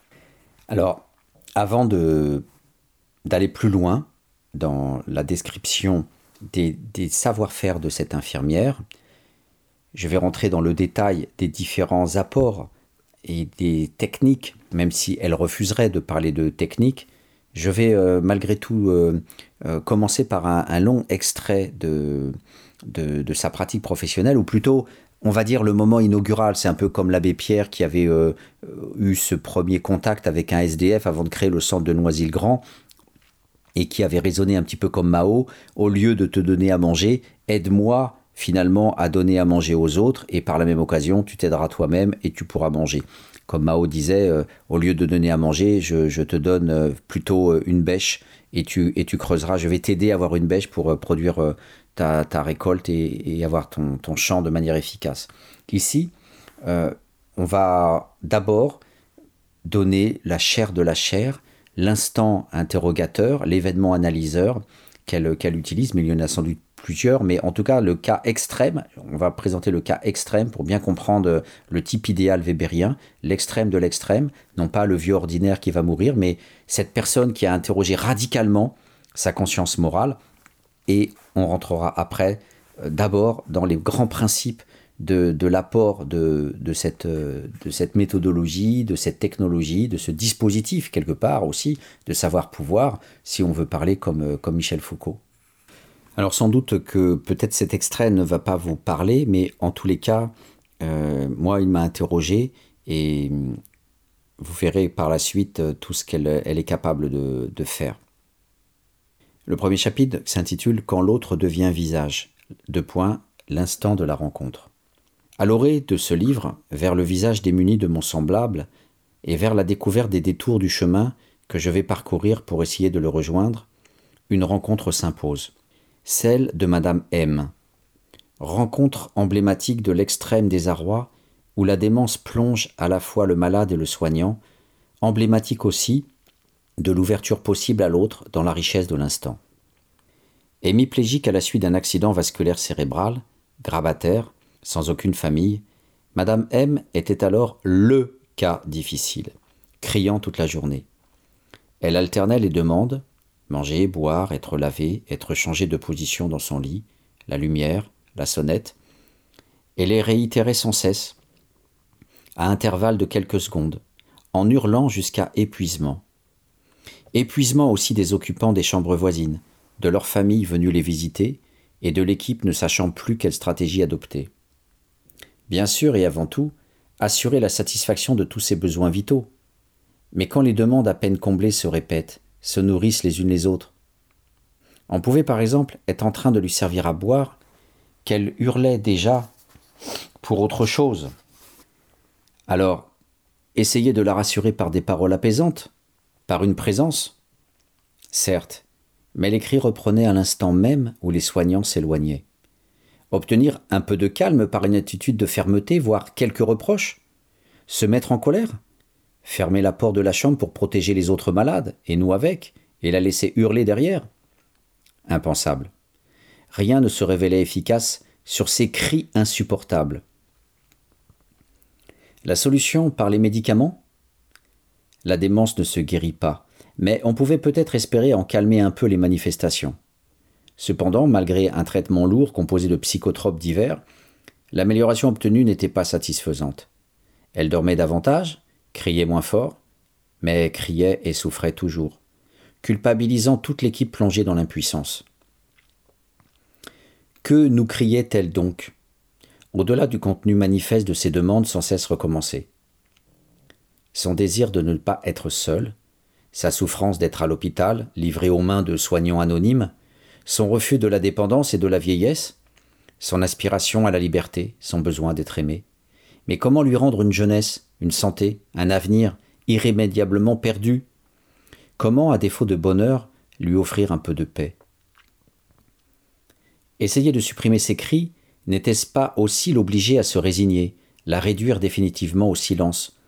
Alors, avant d'aller plus loin dans la description des savoir-faire de cette infirmière, je vais rentrer dans le détail des différents apports et des techniques, même si elle refuserait de parler de techniques, je vais euh, malgré tout euh, euh, commencer par un, long extrait de, de, sa pratique professionnelle, ou plutôt, on va dire, le moment inaugural. C'est un peu comme l'abbé Pierre qui avait eu ce premier contact avec un SDF avant de créer le centre de Noisy-le-Grand et qui avait raisonné un petit peu comme Mao, au lieu de te donner à manger, aide-moi finalement à donner à manger aux autres et par la même occasion tu t'aideras toi-même et tu pourras manger. Comme Mao disait, euh, au lieu de donner à manger, je, te donne euh, plutôt euh, une bêche et tu, et tu creuseras. Je vais t'aider à avoir une bêche pour produire ta, récolte et, avoir ton, ton, champ de manière efficace. Ici, on va d'abord donner la chair de la chair, l'instant interrogateur, l'événement analyseur qu'elle utilise, mais il y en a sans doute plusieurs, mais en tout cas le cas extrême, on va présenter le cas extrême pour bien comprendre le type idéal weberien, l'extrême de l'extrême, non pas le vieux ordinaire qui va mourir, mais cette personne qui a interrogé radicalement sa conscience morale, et on rentrera après euh, d'abord dans les grands principes de, l'apport de, cette, de cette méthodologie, de cette technologie, de ce dispositif quelque part aussi, de savoir-pouvoir, si on veut parler comme, comme Michel Foucault. Alors sans doute que peut-être cet extrait ne va pas vous parler, mais en tous les cas, euh, moi, il m'a interrogé et vous verrez par la suite euh, tout ce qu'elle est capable de, de, faire. Le premier chapitre s'intitule Quand l'autre devient visage. Deux points, l'instant de la rencontre. À l'orée de ce livre, vers le visage démuni de mon semblable, et vers la découverte des détours du chemin que je vais parcourir pour essayer de le rejoindre, une rencontre s'impose celle de Madame M. Rencontre emblématique de l'extrême désarroi où la démence plonge à la fois le malade et le soignant, emblématique aussi de l'ouverture possible à l'autre dans la richesse de l'instant. Hémiplégique à la suite d'un accident vasculaire cérébral, grabataire, sans aucune famille, Madame M était alors LE cas difficile, criant toute la journée. Elle alternait les demandes, manger, boire, être lavé, être changé de position dans son lit, la lumière, la sonnette, et les réitérait sans cesse, à intervalles de quelques secondes, en hurlant jusqu'à épuisement. Épuisement aussi des occupants des chambres voisines, de leurs familles venues les visiter, et de l'équipe ne sachant plus quelle stratégie adopter. Bien sûr et avant tout, assurer la satisfaction de tous ses besoins vitaux. Mais quand les demandes à peine comblées se répètent, se nourrissent les unes les autres. On pouvait par exemple être en train de lui servir à boire, qu'elle hurlait déjà pour autre chose. Alors, essayer de la rassurer par des paroles apaisantes, par une présence. Certes, Mais les cris reprenaient à l'instant même où les soignants s'éloignaient. Obtenir un peu de calme par une attitude de fermeté, voire quelques reproches Se mettre en colère Fermer la porte de la chambre pour protéger les autres malades, et nous avec, et la laisser hurler derrière Impensable. Rien ne se révélait efficace sur ces cris insupportables. La solution par les médicaments? La démence ne se guérit pas, mais on pouvait peut-être espérer en calmer un peu les manifestations. Cependant, malgré un traitement lourd composé de psychotropes divers, l'amélioration obtenue n'était pas satisfaisante. Elle dormait davantage, criait moins fort, mais criait et souffrait toujours, culpabilisant toute l'équipe plongée dans l'impuissance. Que nous criait-elle donc? Au-delà du contenu manifeste de ses demandes sans cesse recommencées. Son désir de ne pas être seul, sa souffrance d'être à l'hôpital, livré aux mains de soignants anonymes, son refus de la dépendance et de la vieillesse, son aspiration à la liberté, son besoin d'être aimé. Mais comment lui rendre une jeunesse, une santé, un avenir irrémédiablement perdu. Comment, à défaut de bonheur, lui offrir un peu de paix? Essayer de supprimer ses cris, n'était-ce pas aussi l'obliger à se résigner, la réduire définitivement au silence?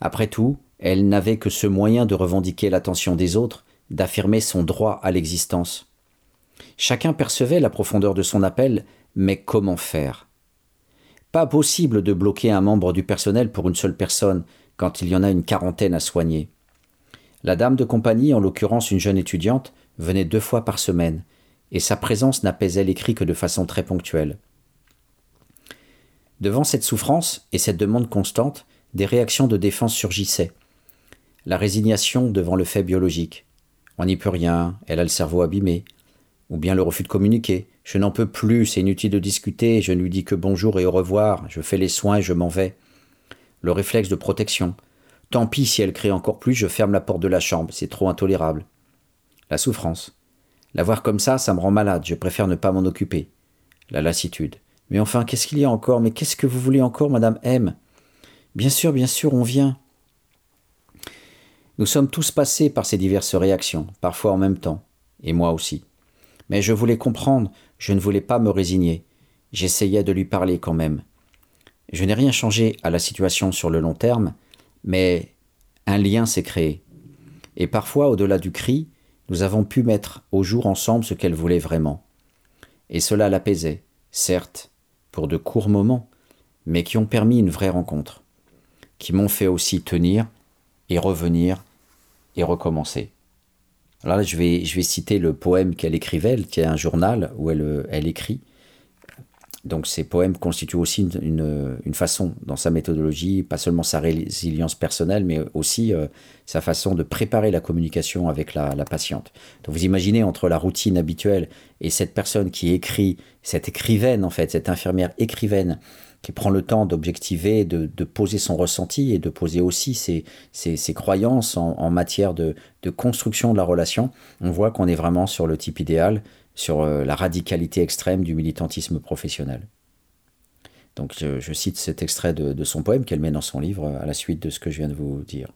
Après tout, elle n'avait que ce moyen de revendiquer l'attention des autres, d'affirmer son droit à l'existence. Chacun percevait la profondeur de son appel, mais comment faire? Pas possible de bloquer un membre du personnel pour une seule personne quand il y en a une quarantaine à soigner. La dame de compagnie, en l'occurrence une jeune étudiante, venait deux fois par semaine, et sa présence n'apaisait les cris que de façon très ponctuelle. Devant cette souffrance et cette demande constante, des réactions de défense surgissaient. La résignation devant le fait biologique. On n'y peut rien, elle a le cerveau abîmé, ou bien le refus de communiquer. Je n'en peux plus, c'est inutile de discuter, je ne lui dis que bonjour et au revoir, je fais les soins et je m'en vais. Le réflexe de protection. Tant pis si elle crie encore plus, je ferme la porte de la chambre, c'est trop intolérable. La souffrance. La voir comme ça, ça me rend malade, je préfère ne pas m'en occuper. La lassitude. Mais enfin, qu'est-ce qu'il y a encore? Mais qu'est-ce que vous voulez encore, madame M? Bien sûr, bien sûr, on vient. Nous sommes tous passés par ces diverses réactions, parfois en même temps, et moi aussi. Mais je voulais comprendre, je ne voulais pas me résigner. J'essayais de lui parler quand même. Je n'ai rien changé à la situation sur le long terme, mais un lien s'est créé. Et parfois, au-delà du cri, nous avons pu mettre au jour ensemble ce qu'elle voulait vraiment. Et cela l'apaisait, certes, pour de courts moments, mais qui ont permis une vraie rencontre, qui m'ont fait aussi tenir et revenir et recommencer. Là, je vais, je vais citer le poème qu'elle écrivait, qui est un journal où elle, elle écrit. Donc ces poèmes constituent aussi une, façon, dans sa méthodologie, pas seulement sa résilience personnelle, mais aussi euh, sa façon de préparer la communication avec la, patiente. Donc vous imaginez entre la routine habituelle et cette personne qui écrit, cette écrivaine en fait, cette infirmière écrivaine, qui prend le temps d'objectiver, de, poser son ressenti et de poser aussi ses, croyances en, matière de, construction de la relation, on voit qu'on est vraiment sur le type idéal, sur euh, la radicalité extrême du militantisme professionnel. Donc je, cite cet extrait de, de son poème qu'elle met dans son livre à la suite de ce que je viens de vous dire.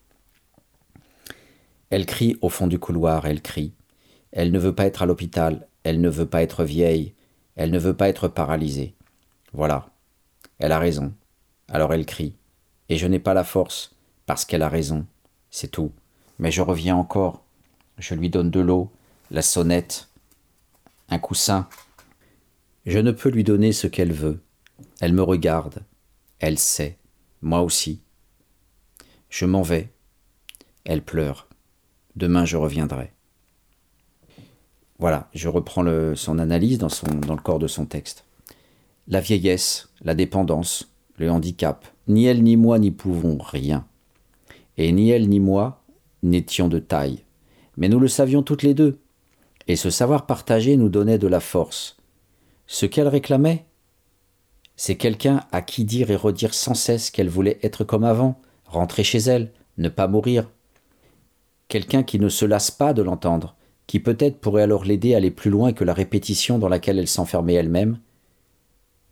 Elle crie au fond du couloir, elle crie. Elle ne veut pas être à l'hôpital, elle ne veut pas être vieille, elle ne veut pas être paralysée. Voilà, elle a raison. Alors elle crie. Et je n'ai pas la force, parce qu'elle a raison. C'est tout. Mais je reviens encore. Je lui donne de l'eau, la sonnette, un coussin. Je ne peux lui donner ce qu'elle veut. Elle me regarde. Elle sait. Moi aussi. Je m'en vais. Elle pleure. Demain je reviendrai. Voilà, je reprends son analyse dans le corps de son texte la vieillesse, la dépendance, le handicap. Ni elle ni moi n'y pouvons rien. Et ni elle ni moi n'étions de taille. Mais nous le savions toutes les deux. Et ce savoir partagé nous donnait de la force. Ce qu'elle réclamait, c'est quelqu'un à qui dire et redire sans cesse qu'elle voulait être comme avant, rentrer chez elle, ne pas mourir. Quelqu'un qui ne se lasse pas de l'entendre, qui peut-être pourrait alors l'aider à aller plus loin que la répétition dans laquelle elle s'enfermait elle-même,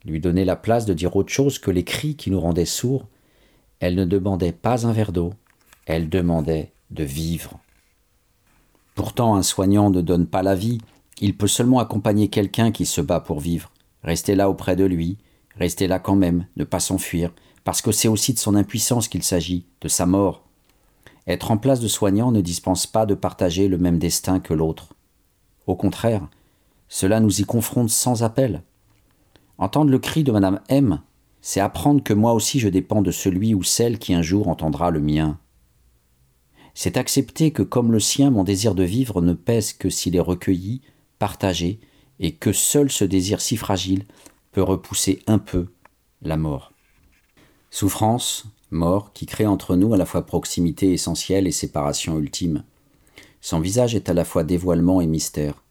lui donner la place de dire autre chose que les cris qui nous rendaient sourds, elle ne demandait pas un verre d'eau, elle demandait de vivre. Pourtant, un soignant ne donne pas la vie, il peut seulement accompagner quelqu'un qui se bat pour vivre, rester là auprès de lui, rester là quand même, ne pas s'enfuir, parce que c'est aussi de son impuissance qu'il s'agit, de sa mort. Être en place de soignant ne dispense pas de partager le même destin que l'autre. Au contraire, cela nous y confronte sans appel. Entendre le cri de Madame M, c'est apprendre que moi aussi je dépends de celui ou celle qui un jour entendra le mien. C'est accepter que comme le sien, mon désir de vivre ne pèse que s'il est recueilli, partagé, et que seul ce désir si fragile peut repousser un peu la mort. Souffrance, mort, qui crée entre nous à la fois proximité essentielle et séparation ultime. Son visage est à la fois dévoilement et mystère.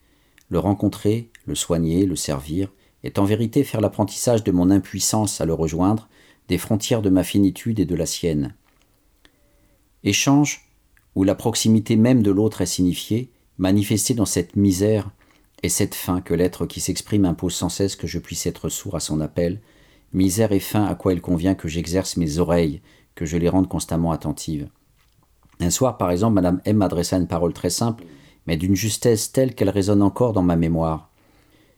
Le rencontrer, le soigner, le servir, est en vérité faire l'apprentissage de mon impuissance à le rejoindre, des frontières de ma finitude et de la sienne. Échange où la proximité même de l'autre est signifiée, manifestée dans cette misère et cette faim que l'être qui s'exprime impose sans cesse que je puisse être sourd à son appel, misère et faim à quoi il convient que j'exerce mes oreilles, que je les rende constamment attentives. Un soir, par exemple, Madame M m'adressa une parole très simple, mais d'une justesse telle qu'elle résonne encore dans ma mémoire.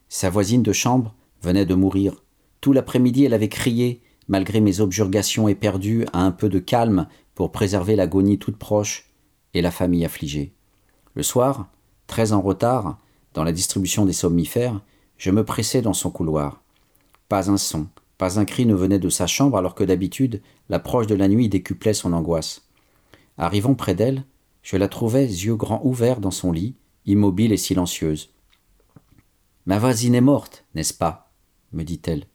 Sa voisine de chambre venait de mourir. Tout l'après-midi, elle avait crié, malgré mes objurgations éperdues, à un peu de calme pour préserver l'agonie toute proche, et la famille affligée. Le soir, très en retard, dans la distribution des somnifères, je me pressais dans son couloir. Pas un son, pas un cri ne venait de sa chambre alors que d'habitude l'approche de la nuit décuplait son angoisse. Arrivant près d'elle, je la trouvais yeux grands ouverts dans son lit, immobile et silencieuse. Ma voisine est morte, n'est-ce pas? Me dit-elle.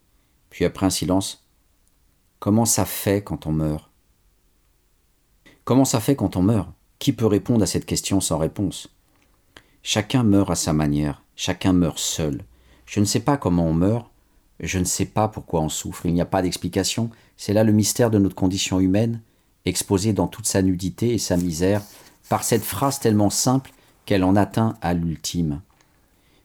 Puis après un silence Comment ça fait quand on meurt? Comment ça fait quand on meurt? Qui peut répondre à cette question sans réponse? Chacun meurt à sa manière, chacun meurt seul. Je ne sais pas comment on meurt, je ne sais pas pourquoi on souffre, il n'y a pas d'explication, c'est là le mystère de notre condition humaine, exposée dans toute sa nudité et sa misère, par cette phrase tellement simple qu'elle en atteint à l'ultime.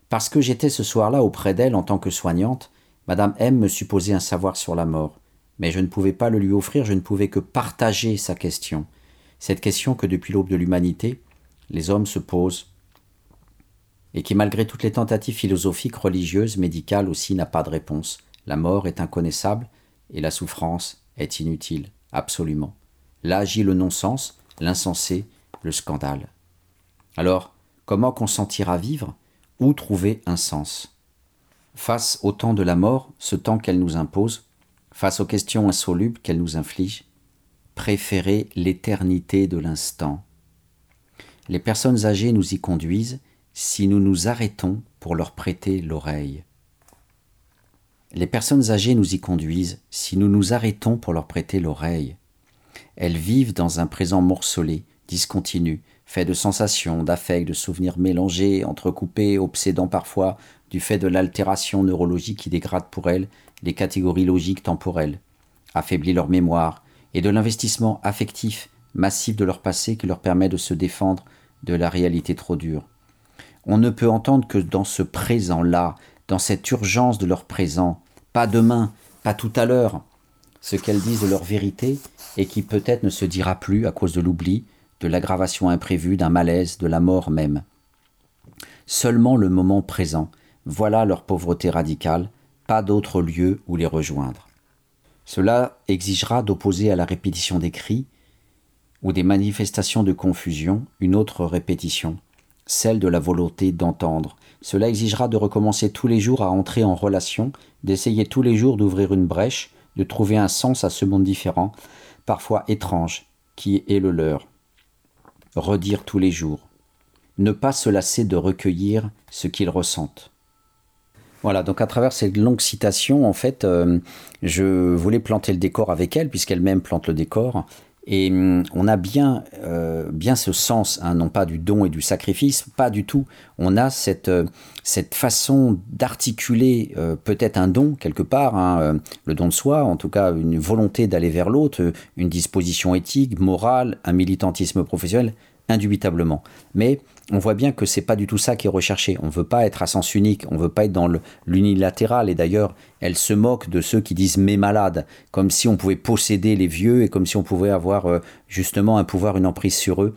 Parce que j'étais ce soir-là auprès d'elle en tant que soignante, Madame M me supposait un savoir sur la mort, mais je ne pouvais pas le lui offrir, je ne pouvais que partager sa question, cette question que depuis l'aube de l'humanité, les hommes se posent, et qui malgré toutes les tentatives philosophiques, religieuses, médicales aussi n'a pas de réponse. La mort est inconnaissable et la souffrance est inutile, absolument. Là agit le non-sens, l'insensé, le scandale. Alors, comment consentir à vivre Où trouver un sens? Face au temps de la mort, ce temps qu'elle nous impose, face aux questions insolubles qu'elle nous inflige, préférer l'éternité de l'instant. Les personnes âgées nous y conduisent si nous nous arrêtons pour leur prêter l'oreille. Les personnes âgées nous y conduisent si nous nous arrêtons pour leur prêter l'oreille. Elles vivent dans un présent morcelé, discontinu, fait de sensations, d'affects, de souvenirs mélangés, entrecoupés, obsédant parfois du fait de l'altération neurologique qui dégrade pour elles les catégories logiques temporelles, affaiblit leur mémoire, et de l'investissement affectif massif de leur passé qui leur permet de se défendre de la réalité trop dure. On ne peut entendre que dans ce présent-là, dans cette urgence de leur présent, pas demain, pas tout à l'heure, ce qu'elles disent de leur vérité et qui peut-être ne se dira plus à cause de l'oubli, de l'aggravation imprévue, d'un malaise, de la mort même. Seulement le moment présent, voilà leur pauvreté radicale, pas d'autre lieu où les rejoindre. Cela exigera d'opposer à la répétition des cris ou des manifestations de confusion une autre répétition, celle de la volonté d'entendre. Cela exigera de recommencer tous les jours à entrer en relation, d'essayer tous les jours d'ouvrir une brèche, de trouver un sens à ce monde différent, parfois étrange, qui est le leur. Redire tous les jours. Ne pas se lasser de recueillir ce qu'ils ressentent. Voilà, donc à travers cette longue citation, en fait, euh, je voulais planter le décor avec elle, puisqu'elle-même plante le décor. Et hum, on a bien, euh, bien ce sens, hein, non pas du don et du sacrifice, pas du tout. On a cette, euh, cette façon d'articuler peut-être un don quelque part, hein, le don de soi, en tout cas une volonté d'aller vers l'autre, une disposition éthique, morale, un militantisme professionnel, indubitablement. Mais on voit bien que c'est pas du tout ça qui est recherché. On veut pas être à sens unique, on veut pas être dans l'unilatéral. Et d'ailleurs, elle se moque de ceux qui disent mes malades, comme si on pouvait posséder les vieux et comme si on pouvait avoir euh, justement un pouvoir, une emprise sur eux.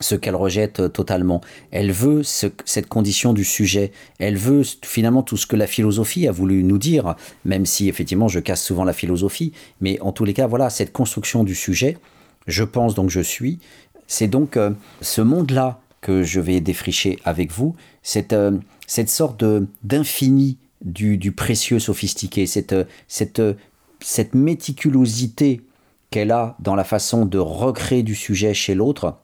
ce qu'elle rejette totalement. Elle veut cette condition du sujet. Elle veut finalement tout ce que la philosophie a voulu nous dire, même si effectivement je casse souvent la philosophie. Mais en tous les cas, voilà, cette construction du sujet, je pense donc je suis, c'est donc euh, ce monde-là que je vais défricher avec vous, cette, euh, cette sorte d'infini du, du, précieux sophistiqué, cette, cette, cette méticulosité qu'elle a dans la façon de recréer du sujet chez l'autre,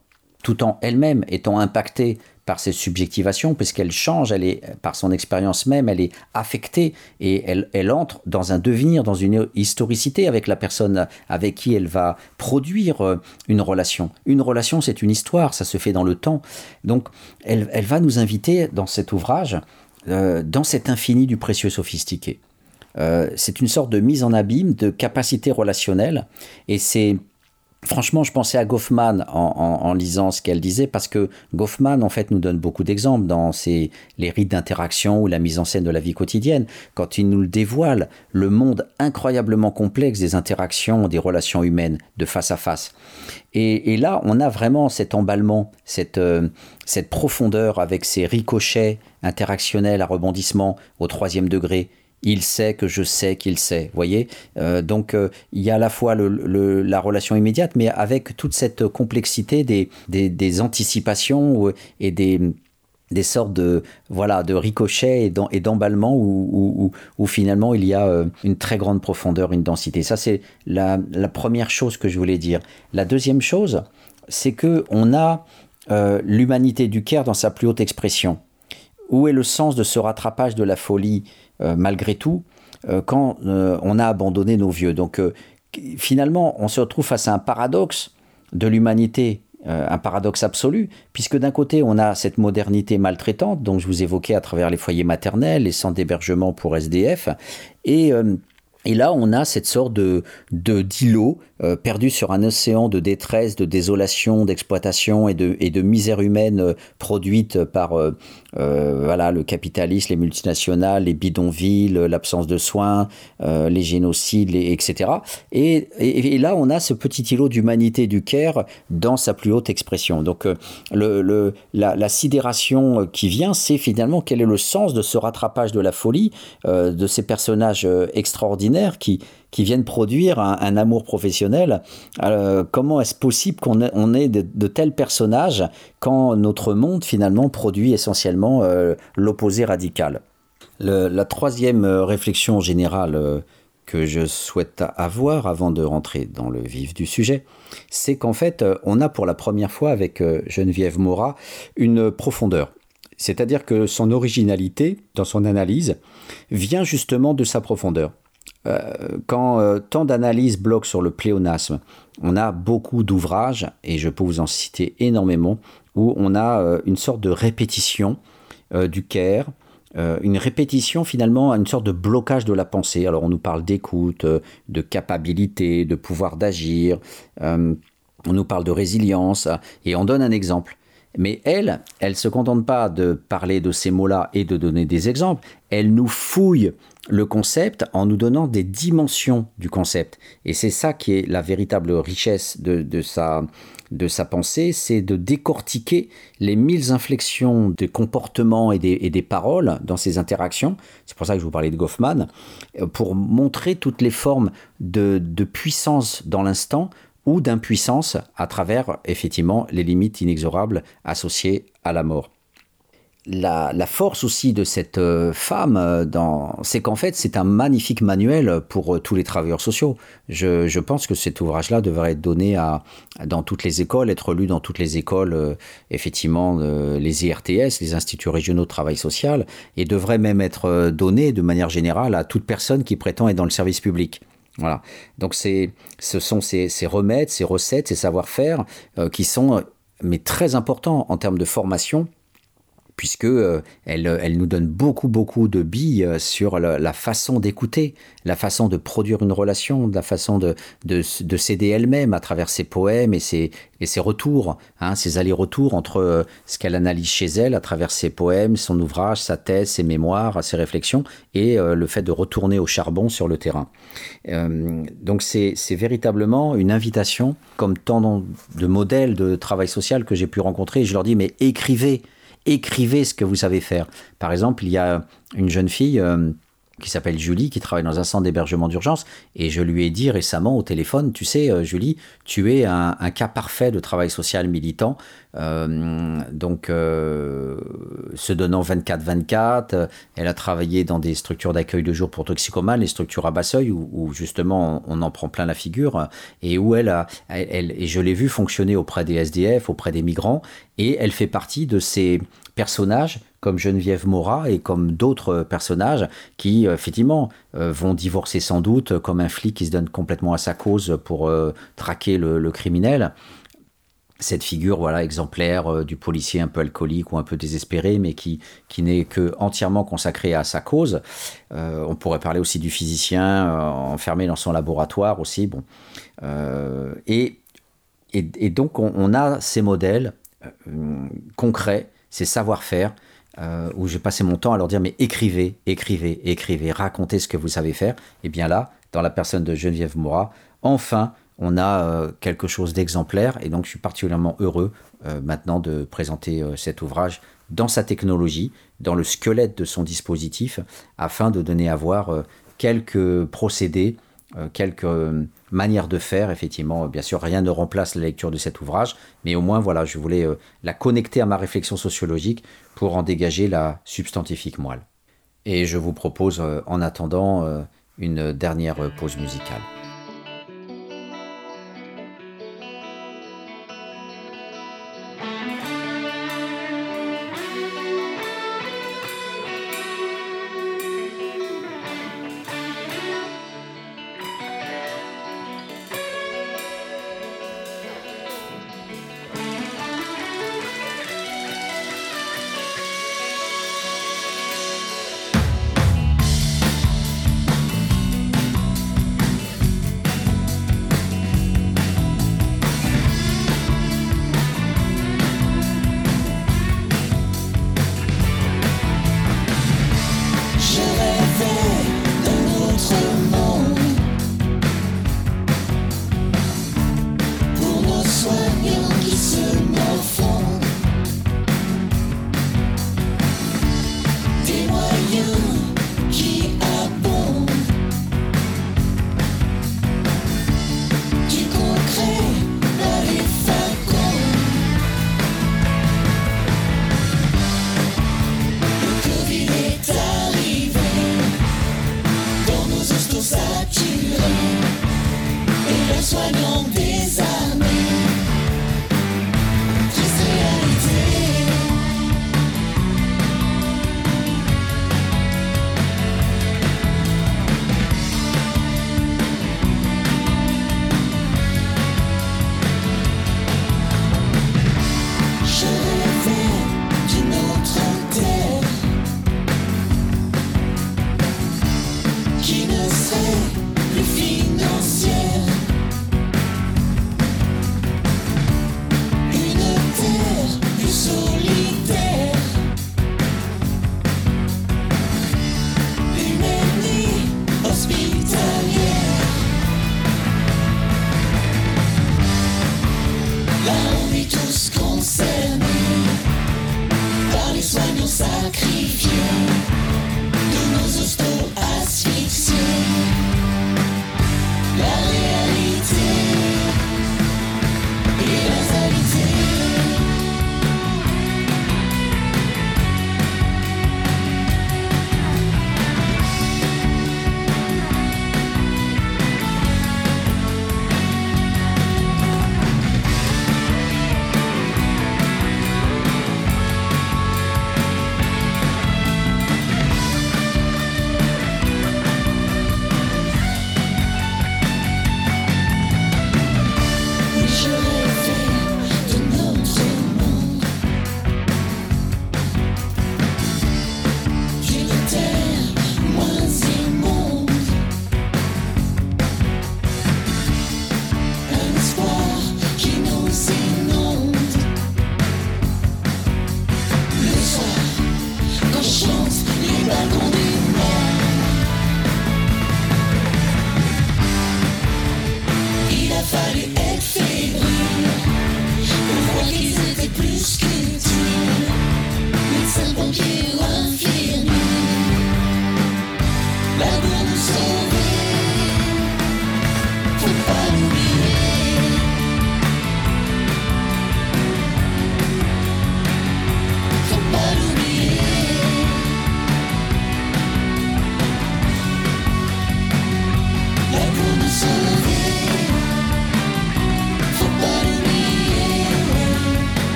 tout en elle-même étant impactée par cette subjectivation, puisqu'elle change, elle est, par son expérience même, elle est affectée et elle, elle, entre dans un devenir, dans une historicité avec la personne avec qui elle va produire euh, une relation. Une relation, c'est une histoire, ça se fait dans le temps. Donc, elle, elle va nous inviter dans cet ouvrage, euh, dans cet infini du précieux sophistiqué. Euh, c'est une sorte de mise en abîme de capacité relationnelle et c'est Franchement, je pensais à Goffman en, lisant ce qu'elle disait parce que Goffman, en fait, nous donne beaucoup d'exemples dans ses, les rites d'interaction ou la mise en scène de la vie quotidienne. Quand il nous le dévoile, le monde incroyablement complexe des interactions, des relations humaines de face à face. Et, là, on a vraiment cet emballement, cette, euh, cette profondeur avec ces ricochets interactionnels à rebondissement au troisième degré il sait que je sais qu'il sait. voyez? Euh, Donc euh, il y a à la fois la relation immédiate, mais avec toute cette complexité des, anticipations et des, sortes de voilà de ricochets et d'emballements où, finalement il y a euh, une très grande profondeur, une densité. Ça c'est la, première chose que je voulais dire. La deuxième chose, c'est que on a l'humanité du Caire dans sa plus haute expression. Où est le sens de ce rattrapage de la folie? Malgré tout, euh, quand euh, on a abandonné nos vieux. Donc finalement, on se retrouve face à un paradoxe de l'humanité un paradoxe absolu, puisque d'un côté, on a cette modernité maltraitante, dont je vous évoquais à travers les foyers maternels, les centres d'hébergement pour SDF, et, là, on a cette sorte de d'îlot euh, perdu sur un océan de détresse, de désolation, d'exploitation et de, misère humaine euh, produite par euh, voilà, le capitalisme, les multinationales, les bidonvilles, l'absence de soins, les génocides, etc. Et, et, là, on a ce petit îlot d'humanité du Caire dans sa plus haute expression. Donc, le, le, la, sidération qui vient, c'est finalement quel est le sens de ce rattrapage de la folie, de ces personnages extraordinaires qui, qui viennent produire un, amour professionnel. Euh, comment est-ce possible qu'on ait, de, tels personnages quand notre monde finalement produit essentiellement euh, l'opposé radical? La troisième euh, réflexion générale que je souhaite avoir avant de rentrer dans le vif du sujet, c'est qu'en fait, on a pour la première fois avec Geneviève Morat une profondeur. C'est-à-dire que son originalité dans son analyse vient justement de sa profondeur. Euh, quand euh, tant d'analyses bloquent sur le pléonasme, on a beaucoup d'ouvrages, et je peux vous en citer énormément, où on a euh, une sorte de répétition du Caire, une répétition finalement, une sorte de blocage de la pensée. Alors on nous parle d'écoute, de capacité, de pouvoir d'agir, on nous parle de résilience, et on donne un exemple. Mais elle, elle se contente pas de parler de ces mots-là et de donner des exemples, elle nous fouille le concept en nous donnant des dimensions du concept. Et c'est ça qui est la véritable richesse de, sa, de sa pensée, c'est de décortiquer les mille inflexions des comportements et des, paroles dans ces interactions. C'est pour ça que je vous parlais de Goffman, pour montrer toutes les formes de, de puissance dans l'instant ou d'impuissance à travers effectivement les limites inexorables associées à la mort la, force aussi de cette euh, femme, euh, c'est qu'en fait, c'est un magnifique manuel pour euh, tous les travailleurs sociaux. Je, pense que cet ouvrage-là devrait être donné dans toutes les écoles, être lu dans toutes les écoles, effectivement, les IRTS, les Instituts régionaux de travail social, et devrait même être donné de manière générale à toute personne qui prétend être dans le service public. Voilà. Donc ce sont ces, remèdes, ces recettes, ces savoir-faire qui sont mais très importants en termes de formation puisque euh, elle, elle, nous donne beaucoup, beaucoup de billes euh, sur la, façon d'écouter, la façon de produire une relation, la façon de, de, de s'aider elle-même à travers ses poèmes et ses, et ses retours, hein, ses allers-retours entre euh, ce qu'elle analyse chez elle à travers ses poèmes, son ouvrage, sa thèse, ses mémoires, ses réflexions, et le fait de retourner au charbon sur le terrain. donc c'est véritablement une invitation, comme tant de modèles de travail social que j'ai pu rencontrer, je leur dis, mais écrivez, écrivez ce que vous savez faire. Par exemple, il y a une jeune fille euh, qui s'appelle Julie, qui travaille dans un centre d'hébergement d'urgence, et je lui ai dit récemment au téléphone, tu sais, euh, Julie, tu es un, cas parfait de travail social militant, euh, donc se donnant 24-24, elle a travaillé dans des structures d'accueil de jour pour toxicomanes, les structures à bas seuil, où, justement on, en prend plein la figure, et où elle a, elle, et je l'ai vu fonctionner auprès des SDF, auprès des migrants, et elle fait partie de ces personnages comme Geneviève Morat et comme d'autres personnages qui, effectivement, euh, vont divorcer sans doute, comme un flic qui se donne complètement à sa cause pour euh, traquer le, criminel. Cette figure voilà exemplaire euh, du policier un peu alcoolique ou un peu désespéré, mais qui, qui n'est que entièrement consacré à sa cause. on pourrait parler aussi du physicien enfermé dans son laboratoire aussi. Bon. Et, et, donc on, on a ces modèles concrets, ces savoir-faire euh, où j'ai passé mon temps à leur dire mais écrivez, écrivez, écrivez, racontez ce que vous savez faire. Et bien là, dans la personne de Geneviève Moura, enfin, on a euh, quelque chose d'exemplaire et donc je suis particulièrement heureux euh, maintenant de présenter cet ouvrage dans sa technologie, dans le squelette de son dispositif, afin de donner à voir quelques procédés quelques euh, manières de faire. Effectivement, bien sûr, rien ne remplace la lecture de cet ouvrage, mais au moins, voilà, je voulais euh, la connecter à ma réflexion sociologique pour en dégager la substantifique moelle. Et je vous propose, en attendant, une dernière pause musicale.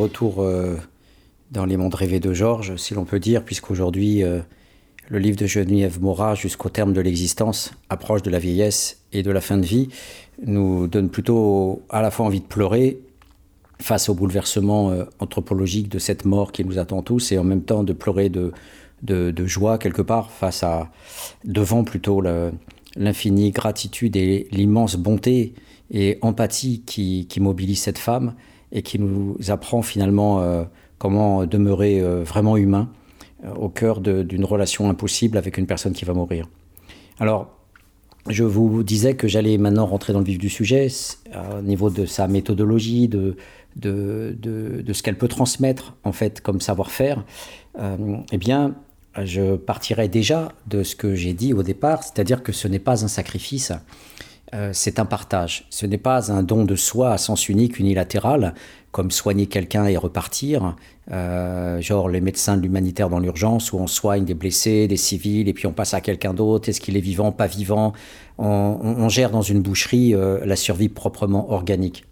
Retour euh, dans les mondes rêvés de Georges, si l'on peut dire, puisqu'aujourd'hui, euh, le livre de Geneviève Morat, jusqu'au terme de l'existence, approche de la vieillesse et de la fin de vie, nous donne plutôt à la fois envie de pleurer face au bouleversement euh, anthropologique de cette mort qui nous attend tous, et en même temps de pleurer de, de, joie quelque part face à, devant plutôt l'infinie gratitude et l'immense bonté et empathie qui, qui mobilise cette femme et qui nous apprend finalement euh, comment demeurer euh, vraiment humain euh, au cœur d'une relation impossible avec une personne qui va mourir. Alors, je vous disais que j'allais maintenant rentrer dans le vif du sujet, au niveau de sa méthodologie, de, de, de, ce qu'elle peut transmettre en fait comme savoir-faire. eh bien, je partirai déjà de ce que j'ai dit au départ, c'est-à-dire que ce n'est pas un sacrifice, euh, c'est un partage. Ce n'est pas un don de soi à sens unique, unilatéral, comme soigner quelqu'un et repartir, euh, genre les médecins de l'humanitaire dans l'urgence, où on soigne des blessés, des civils, et puis on passe à quelqu'un d'autre, est-ce qu'il est vivant, pas vivant? On, gère dans une boucherie euh, la survie proprement organique.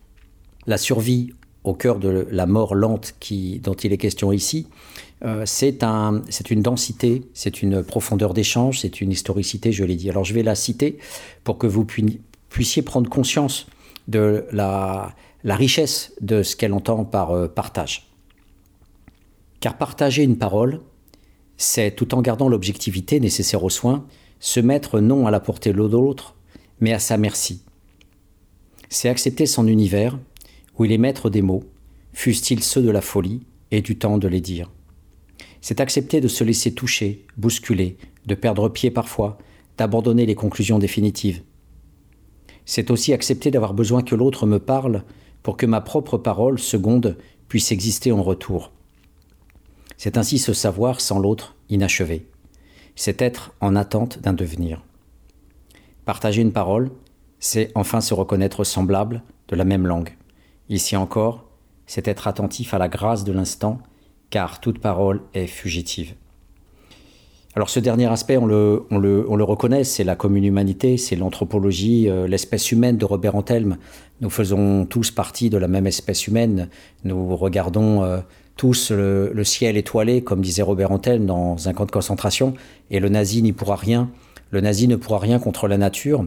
La survie au cœur de la mort lente qui, dont il est question ici, c'est un, une densité, c'est une profondeur d'échange, c'est une historicité, je l'ai dit. Alors je vais la citer pour que vous puissiez prendre conscience de la, richesse de ce qu'elle entend par euh, partage. Car partager une parole, c'est, tout en gardant l'objectivité nécessaire aux soins, se mettre non à la portée de l'autre, mais à sa merci. C'est accepter son univers, où il est maître des mots, fussent-ils ceux de la folie, et du temps de les dire. C'est accepter de se laisser toucher, bousculer, de perdre pied parfois, d'abandonner les conclusions définitives, c'est aussi accepter d'avoir besoin que l'autre me parle pour que ma propre parole, seconde, puisse exister en retour. C'est ainsi se savoir sans l'autre inachevé. C'est être en attente d'un devenir. Partager une parole, c'est enfin se reconnaître semblable de la même langue. Ici encore, c'est être attentif à la grâce de l'instant, car toute parole est fugitive. Alors ce dernier aspect, on le, on le, on le reconnaît, c'est la commune humanité, c'est l'anthropologie, euh, l'espèce humaine de Robert Antelme. Nous faisons tous partie de la même espèce humaine. Nous regardons euh, tous le, ciel étoilé, comme disait Robert Antelme, dans un camp de concentration, et le nazi n'y pourra rien. Le nazi ne pourra rien contre la nature.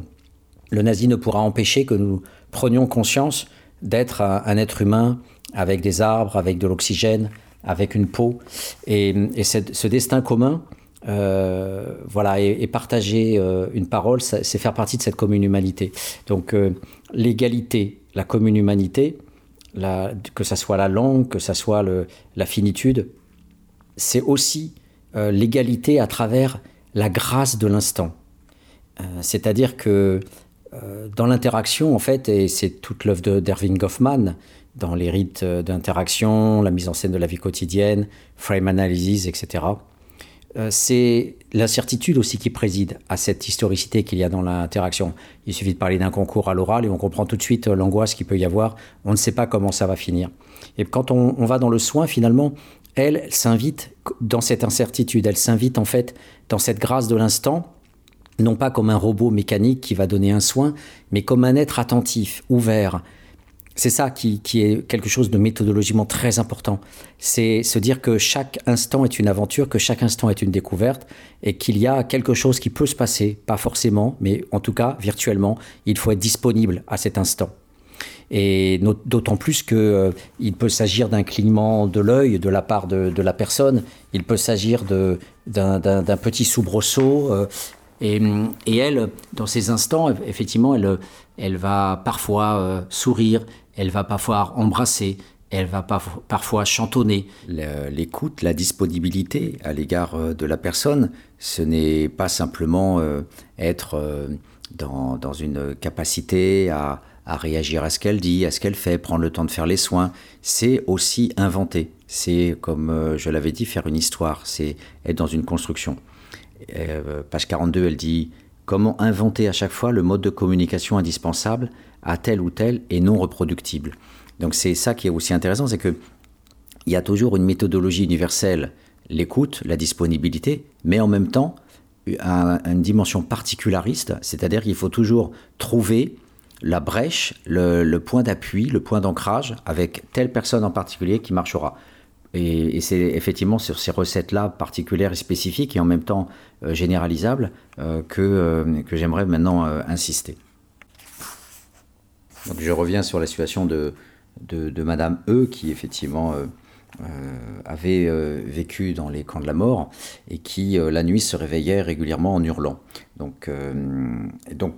Le nazi ne pourra empêcher que nous prenions conscience d'être un, être humain avec des arbres, avec de l'oxygène, avec une peau. Et ce destin commun, euh, voilà, et, partager euh, une parole, c'est faire partie de cette commune humanité. Donc euh, l'égalité, la commune humanité, que ce soit la langue, que ce soit la finitude, c'est aussi l'égalité à travers la grâce de l'instant. C'est-à-dire que dans l'interaction, en fait, et c'est toute l'œuvre d'Erving Goffman, dans les rites d'interaction, la mise en scène de la vie quotidienne, frame analysis, etc., c'est l'incertitude aussi qui préside à cette historicité qu'il y a dans l'interaction. Il suffit de parler d'un concours à l'oral et on comprend tout de suite euh, l'angoisse qu'il peut y avoir. On ne sait pas comment ça va finir. Et quand on, va dans le soin, finalement, elle, s'invite dans cette incertitude. Elle s'invite en fait dans cette grâce de l'instant, non pas comme un robot mécanique qui va donner un soin, mais comme un être attentif, ouvert, c'est ça qui, est quelque chose de méthodologiquement très important. C'est se dire que chaque instant est une aventure, que chaque instant est une découverte et qu'il y a quelque chose qui peut se passer, pas forcément, mais en tout cas virtuellement, il faut être disponible à cet instant. Et d'autant plus qu'il euh, peut s'agir d'un clignement de l'œil de la part de, la personne, il peut s'agir d'un petit soubresaut. Euh, et, et, elle, dans ces instants, effectivement, elle, elle va parfois euh, sourire, elle va parfois embrasser, elle va parfois chantonner. L'écoute, la disponibilité à l'égard euh, de la personne, ce n'est pas simplement euh, être euh, dans, une capacité à, réagir à ce qu'elle dit, à ce qu'elle fait, prendre le temps de faire les soins. C'est aussi inventer. C'est, comme je l'avais dit, faire une histoire. C'est être dans une construction. page 42, elle dit Comment inventer à chaque fois le mode de communication indispensable à tel ou tel et non reproductible. Donc c'est ça qui est aussi intéressant, c'est que il y a toujours une méthodologie universelle, l'écoute, la disponibilité, mais en même temps une dimension particulariste, c'est-à-dire qu'il faut toujours trouver la brèche, le, point d'appui, le point d'ancrage avec telle personne en particulier qui marchera. Et, c'est effectivement sur ces recettes-là particulières et spécifiques et en même temps euh, généralisables euh, que, euh, que j'aimerais maintenant insister. Donc je reviens sur la situation de, de, Madame E, qui effectivement avait vécu dans les camps de la mort et qui la nuit se réveillait régulièrement en hurlant. Donc, donc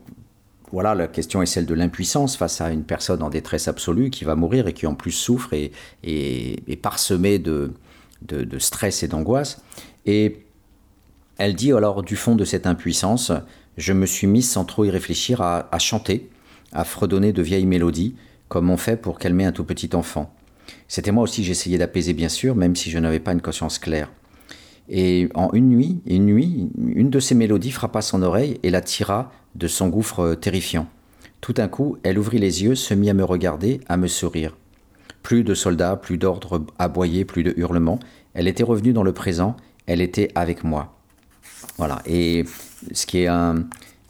voilà, la question est celle de l'impuissance face à une personne en détresse absolue qui va mourir et qui en plus souffre et est parsemée de, stress et d'angoisse. Et elle dit alors du fond de cette impuissance, je me suis mise sans trop y réfléchir à, à chanter à fredonner de vieilles mélodies, comme on fait pour calmer un tout petit enfant. C'était moi aussi j'essayais d'apaiser bien sûr, même si je n'avais pas une conscience claire. Et en une nuit, une nuit, une de ces mélodies frappa son oreille et la tira de son gouffre terrifiant. Tout d'un coup, elle ouvrit les yeux, se mit à me regarder, à me sourire. Plus de soldats, plus d'ordres aboyés, plus de hurlements. Elle était revenue dans le présent, elle était avec moi. Voilà. Et ce qui est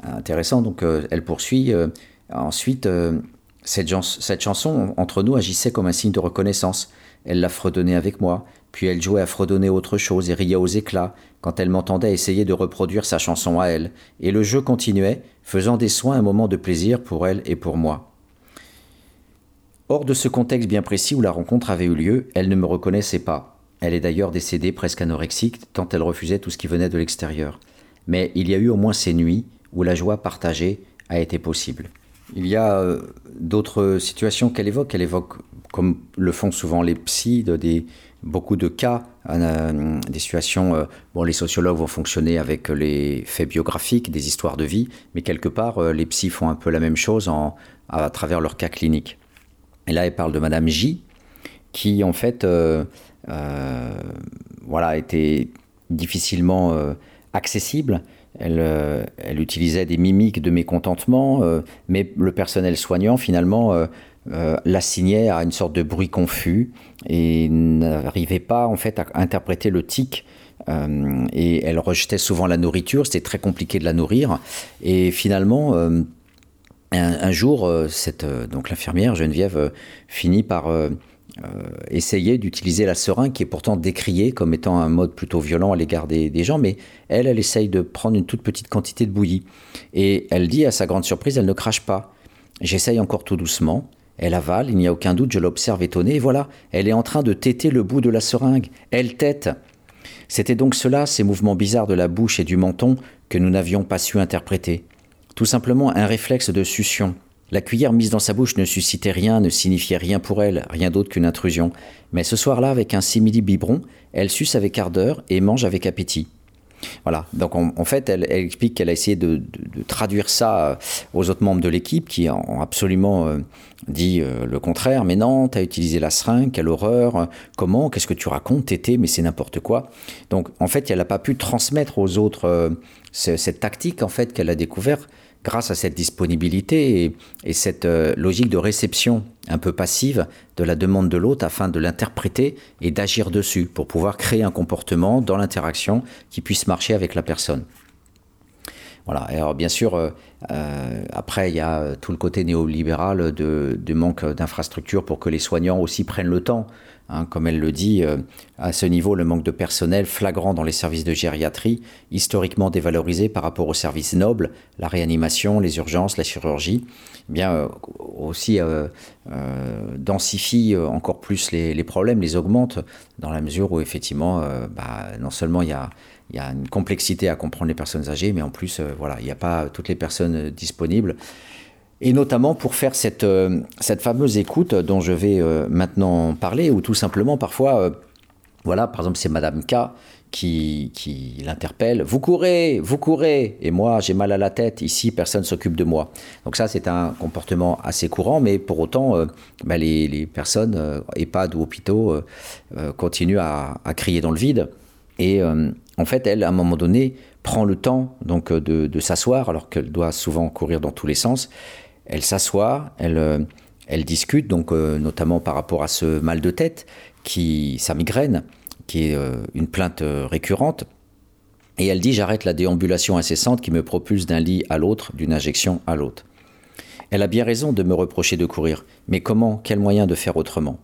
intéressant, donc euh, elle poursuit. Euh, Ensuite, euh, cette, chanson, entre nous, agissait comme un signe de reconnaissance. Elle la fredonnait avec moi, puis elle jouait à fredonner autre chose et riait aux éclats quand elle m'entendait essayer de reproduire sa chanson à elle. Et le jeu continuait, faisant des soins un moment de plaisir pour elle et pour moi. Hors de ce contexte bien précis où la rencontre avait eu lieu, elle ne me reconnaissait pas. Elle est d'ailleurs décédée presque anorexique, tant elle refusait tout ce qui venait de l'extérieur. Mais il y a eu au moins ces nuits où la joie partagée a été possible. Il y a euh, d'autres situations qu'elle évoque. Elle évoque, comme le font souvent les psys, de des, beaucoup de cas, euh, des situations. Euh, bon, les sociologues vont fonctionner avec les faits biographiques, des histoires de vie, mais quelque part, les psys font un peu la même chose en, à travers leurs cas cliniques. Et là, elle parle de Madame J, qui en fait, voilà, était difficilement accessible euh, elle, utilisait des mimiques de mécontentement, euh, mais le personnel soignant, finalement, euh, l'assignait à une sorte de bruit confus et n'arrivait pas, en fait, à interpréter le tic. et elle rejetait souvent la nourriture, c'était très compliqué de la nourrir. Et finalement, un, jour, cette, donc l'infirmière Geneviève finit par euh, essayer d'utiliser la seringue qui est pourtant décriée comme étant un mode plutôt violent à l'égard des, gens, mais elle, elle essaye de prendre une toute petite quantité de bouillie. Et elle dit, à sa grande surprise, elle ne crache pas. J'essaye encore tout doucement. Elle avale, il n'y a aucun doute, je l'observe étonnée, et voilà, elle est en train de téter le bout de la seringue. Elle tète. C'était donc cela, ces mouvements bizarres de la bouche et du menton, que nous n'avions pas su interpréter. Tout simplement un réflexe de succion, la cuillère mise dans sa bouche ne suscitait rien, ne signifiait rien pour elle, rien d'autre qu'une intrusion. Mais ce soir-là, avec un simili-biberon, elle suce avec ardeur et mange avec appétit. Voilà, donc en, fait, elle, explique qu'elle a essayé de, traduire ça euh, aux autres membres de l'équipe qui ont absolument euh, dit euh, le contraire. Mais non, tu as utilisé la seringue, quelle horreur, comment, qu'est-ce que tu racontes, tété, mais c'est n'importe quoi. Donc en fait, elle n'a pas pu transmettre aux autres cette tactique en fait qu'elle a découvert grâce à cette disponibilité et, cette euh, logique de réception un peu passive de la demande de l'autre afin de l'interpréter et d'agir dessus pour pouvoir créer un comportement dans l'interaction qui puisse marcher avec la personne. Voilà. Alors bien sûr, euh, euh, après il y a tout le côté néolibéral de, de manque d'infrastructures pour que les soignants aussi prennent le temps Hein, comme elle le dit, euh, à ce niveau, le manque de personnel flagrant dans les services de gériatrie, historiquement dévalorisé par rapport aux services nobles, la réanimation, les urgences, la chirurgie, eh bien euh, aussi euh, densifie encore plus les, problèmes, les augmente, dans la mesure où effectivement, bah, non seulement il y a une complexité à comprendre les personnes âgées, mais en plus, voilà, il n'y a pas toutes les personnes disponibles et notamment pour faire cette, euh, cette fameuse écoute dont je vais euh, maintenant parler, ou tout simplement parfois, euh, voilà, par exemple, c'est Madame K qui, qui l'interpelle, vous courez, vous courez, et moi j'ai mal à la tête, ici personne s'occupe de moi. Donc ça c'est un comportement assez courant, mais pour autant bah, les, les, personnes, EHPAD ou hôpitaux, continuent à, crier dans le vide. Et en fait, elle, à un moment donné, prend le temps donc de s'asseoir, alors qu'elle doit souvent courir dans tous les sens, elle s'assoit, elle, euh, discute, donc euh, notamment par rapport à ce mal de tête, qui, sa migraine, qui est euh, une plainte récurrente. Et elle dit J'arrête la déambulation incessante qui me propulse d'un lit à l'autre, d'une injection à l'autre. Elle a bien raison de me reprocher de courir, mais comment, quel moyen de faire autrement?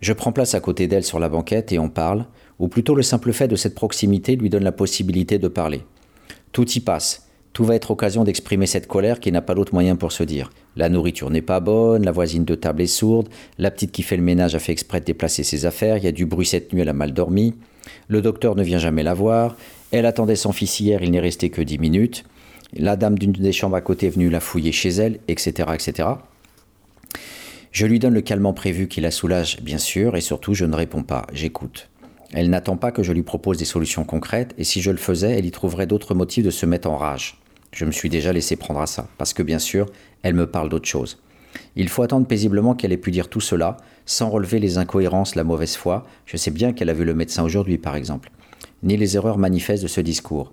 Je prends place à côté d'elle sur la banquette et on parle, ou plutôt le simple fait de cette proximité lui donne la possibilité de parler. Tout y passe, tout va être occasion d'exprimer cette colère qui n'a pas d'autre moyen pour se dire. La nourriture n'est pas bonne, la voisine de table est sourde, la petite qui fait le ménage a fait exprès de déplacer ses affaires, il y a du bruit cette nuit, elle a mal dormi, le docteur ne vient jamais la voir, elle attendait son fils hier, il n'est resté que dix minutes, la dame d'une des chambres à côté est venue la fouiller chez elle, etc., etc. Je lui donne le calmant prévu qui la soulage, bien sûr, et surtout je ne réponds pas, j'écoute. Elle n'attend pas que je lui propose des solutions concrètes, et si je le faisais, elle y trouverait d'autres motifs de se mettre en rage. Je me suis déjà laissé prendre à ça, parce que bien sûr, elle me parle d'autre chose. Il faut attendre paisiblement qu'elle ait pu dire tout cela, sans relever les incohérences, la mauvaise foi. Je sais bien qu'elle a vu le médecin aujourd'hui, par exemple, ni les erreurs manifestes de ce discours.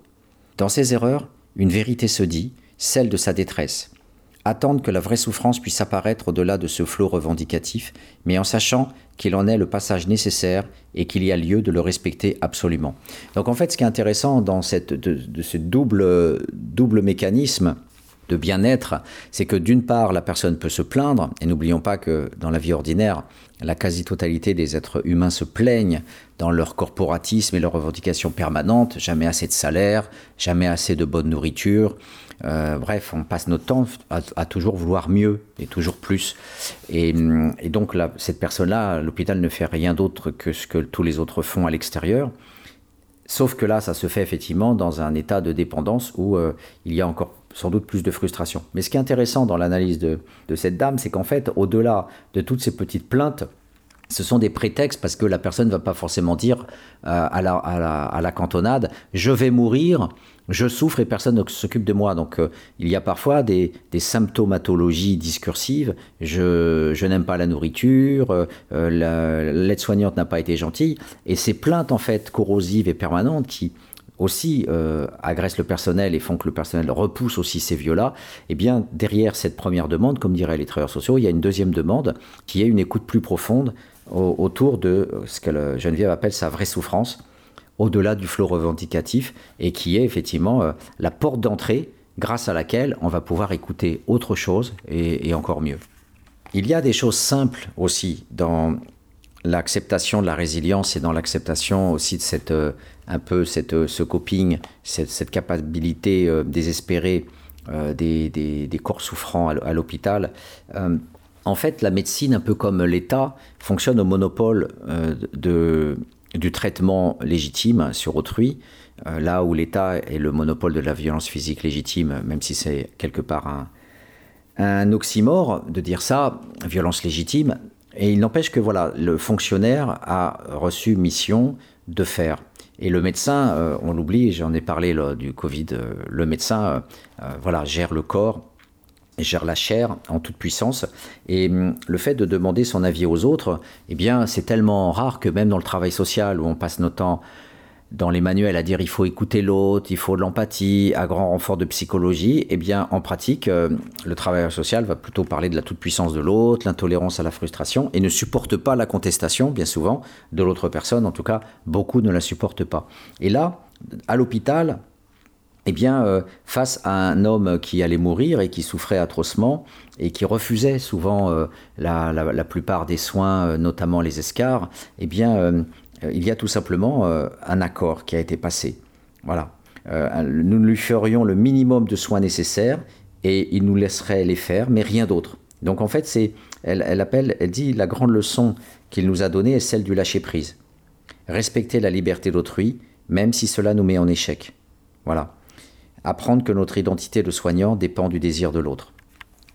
Dans ces erreurs, une vérité se dit, celle de sa détresse attendre que la vraie souffrance puisse apparaître au-delà de ce flot revendicatif, mais en sachant qu'il en est le passage nécessaire et qu'il y a lieu de le respecter absolument. Donc en fait, ce qui est intéressant dans cette, de, ce double, double mécanisme de bien-être, c'est que d'une part, la personne peut se plaindre, et n'oublions pas que dans la vie ordinaire, la quasi-totalité des êtres humains se plaignent dans leur corporatisme et leurs revendications permanentes, jamais assez de salaire, jamais assez de bonne nourriture, euh, bref, on passe notre temps à, toujours vouloir mieux et toujours plus. Et, donc, cette personne-là, l'hôpital ne fait rien d'autre que ce que tous les autres font à l'extérieur. Sauf que là, ça se fait effectivement dans un état de dépendance où euh, il y a encore sans doute plus de frustration. Mais ce qui est intéressant dans l'analyse de, cette dame, c'est qu'en fait, au-delà de toutes ces petites plaintes, ce sont des prétextes parce que la personne ne va pas forcément dire euh, à, la, cantonade je vais mourir je souffre et personne ne s'occupe de moi. Donc euh, il y a parfois des, symptomatologies discursives. Je, n'aime pas la nourriture, euh, l'aide-soignante n'a pas été gentille. Et ces plaintes en fait corrosives et permanentes qui aussi euh, agressent le personnel et font que le personnel repousse aussi ces vieux-là, eh bien derrière cette première demande, comme diraient les travailleurs sociaux, il y a une deuxième demande qui est une écoute plus profonde autour de ce que Geneviève appelle sa vraie souffrance au-delà du flot revendicatif et qui est effectivement euh, la porte d'entrée grâce à laquelle on va pouvoir écouter autre chose et, encore mieux. Il y a des choses simples aussi dans l'acceptation de la résilience et dans l'acceptation aussi de cette euh, un peu cette, euh, ce coping, cette, capacité désespérée des, des, corps souffrants à l'hôpital. en fait, la médecine, un peu comme l'État, fonctionne au monopole de, du traitement légitime sur autrui, euh, là où l'État est le monopole de la violence physique légitime, même si c'est quelque part un, oxymore de dire ça, violence légitime. Et il n'empêche que voilà, le fonctionnaire a reçu mission de faire. Et le médecin, on l'oublie, j'en ai parlé du Covid, le médecin voilà, gère le corps, gère la chair en toute puissance. Et hum, le fait de demander son avis aux autres, eh bien, c'est tellement rare que même dans le travail social où on passe notre temps dans les manuels à dire il faut écouter l'autre, il faut de l'empathie, à grand renfort de psychologie, eh bien en pratique, euh, le travailleur social va plutôt parler de la toute-puissance de l'autre, l'intolérance à la frustration, et ne supporte pas la contestation, bien souvent, de l'autre personne. En tout cas, beaucoup ne la supportent pas. Et là, à l'hôpital, eh bien, euh, face à un homme qui allait mourir et qui souffrait atrocement et qui refusait souvent euh, la, plupart des soins, notamment les escars, eh bien, euh, il y a tout simplement euh, un accord qui a été passé. Voilà. Euh, nous lui ferions le minimum de soins nécessaires et il nous laisserait les faire, mais rien d'autre. Donc en fait, elle, elle, appelle, elle dit la grande leçon qu'il nous a donnée est celle du lâcher prise. Respecter la liberté d'autrui, même si cela nous met en échec. Voilà. Apprendre que notre identité de soignant dépend du désir de l'autre.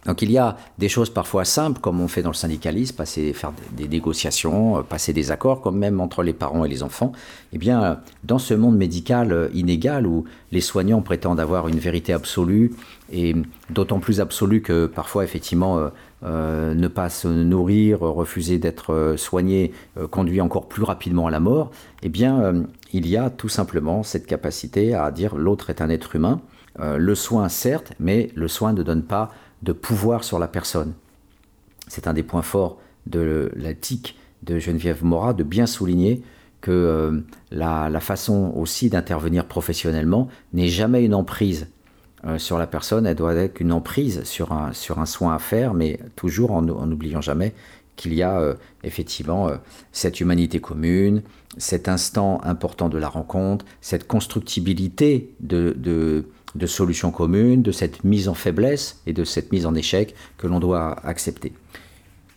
Donc il y a des choses parfois simples, comme on fait dans le syndicalisme, passer, faire des négociations, euh, passer des accords, comme même entre les parents et les enfants. Eh bien, dans ce monde médical euh, inégal où les soignants prétendent avoir une vérité absolue, et d'autant plus absolue que parfois, effectivement, euh, ne pas se nourrir, refuser d'être soigné, conduit encore plus rapidement à la mort, eh bien, il y a tout simplement cette capacité à dire l'autre est un être humain. le soin, certes, mais le soin ne donne pas de pouvoir sur la personne. C'est un des points forts de la de Geneviève Morat de bien souligner que euh, la, façon aussi d'intervenir professionnellement n'est jamais une emprise euh, sur la personne, elle doit être une emprise sur un, soin à faire, mais toujours en n'oubliant jamais qu'il y a euh, effectivement cette humanité commune, cet instant important de la rencontre, cette constructibilité de, solutions communes, de cette mise en faiblesse et de cette mise en échec que l'on doit accepter.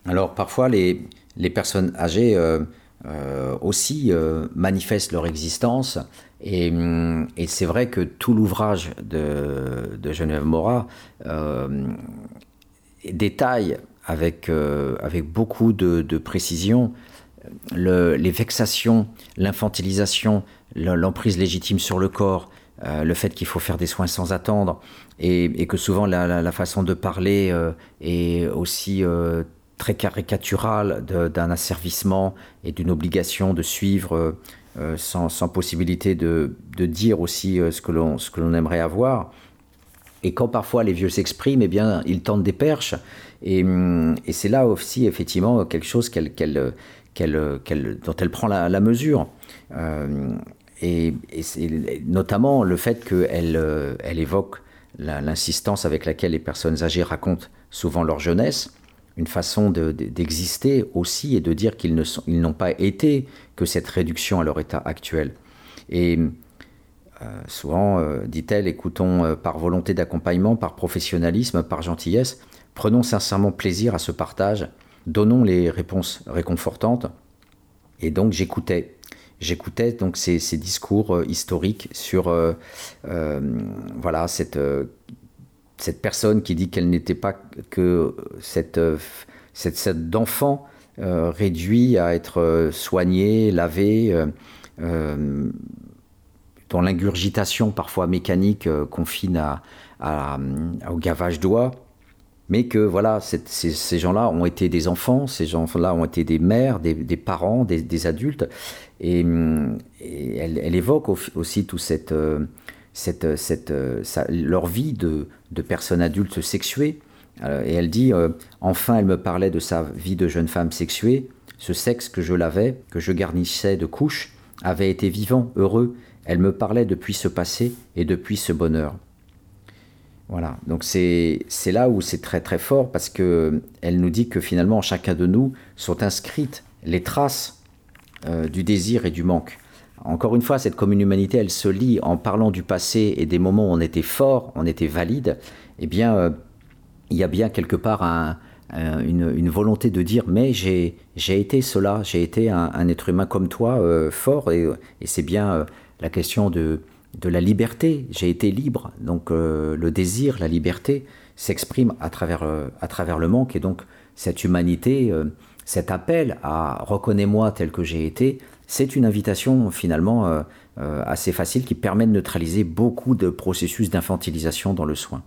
Alors parfois les, personnes âgées euh, euh, aussi euh, manifestent leur existence et, et c'est vrai que tout l'ouvrage de, de, Genève Morat détaille avec, avec beaucoup de précision le, les vexations, l'infantilisation, l'emprise légitime sur le corps, euh, le fait qu'il faut faire des soins sans attendre et, que souvent la, façon de parler euh, est aussi euh, très caricaturale d'un asservissement et d'une obligation de suivre sans, possibilité de, dire aussi ce que l'on aimerait avoir. Et quand parfois les vieux s'expriment, eh bien, ils tentent des perches. Et, c'est là aussi, effectivement, quelque chose dont elle prend la, mesure et, notamment le fait qu'elle euh, elle évoque l'insistance avec laquelle les personnes âgées racontent souvent leur jeunesse, une façon d'exister aussi et de dire qu'ils n'ont pas été que cette réduction à leur état actuel. Et euh, souvent, euh, dit-elle, écoutons par volonté d'accompagnement, par professionnalisme, par gentillesse, prenons sincèrement plaisir à ce partage, donnons les réponses réconfortantes. Et donc j'écoutais j'écoutais donc ces, discours euh, historiques sur euh, euh, voilà cette cette personne qui dit qu'elle n'était pas que cette cette, cette d'enfant réduit à être soigné, lavé, dont l'ingurgitation parfois mécanique confine à, au gavage d'oie mais que voilà, ces, gens-là ont été des enfants, ces gens-là ont été des mères, des, parents, des, adultes, et, elle, évoque aussi tout cette, euh, cette, cette euh, leur vie de, de, personnes adultes sexuées, euh, et elle dit enfin, elle me parlait de sa vie de jeune femme sexuée, ce sexe que je lavais, que je garnissais de couches, avait été vivant, heureux. Elle me parlait depuis ce passé et depuis ce bonheur. Voilà, donc c'est là où c'est très très fort parce que elle nous dit que finalement en chacun de nous sont inscrites les traces euh, du désir et du manque. Encore une fois, cette commune humanité, elle se lie en parlant du passé et des moments où on était fort, on était valide. Eh bien, euh, il y a bien quelque part une, volonté de dire mais j'ai été cela, j'ai été un, être humain comme toi, euh, fort, et c'est bien la question de de la liberté. J'ai été libre. Donc euh, le désir, la liberté s'exprime à travers, euh, à travers le manque. Et donc cette humanité, euh, cet appel à reconnais-moi tel que j'ai été, c'est une invitation finalement assez facile qui permet de neutraliser beaucoup de processus d'infantilisation dans le soin.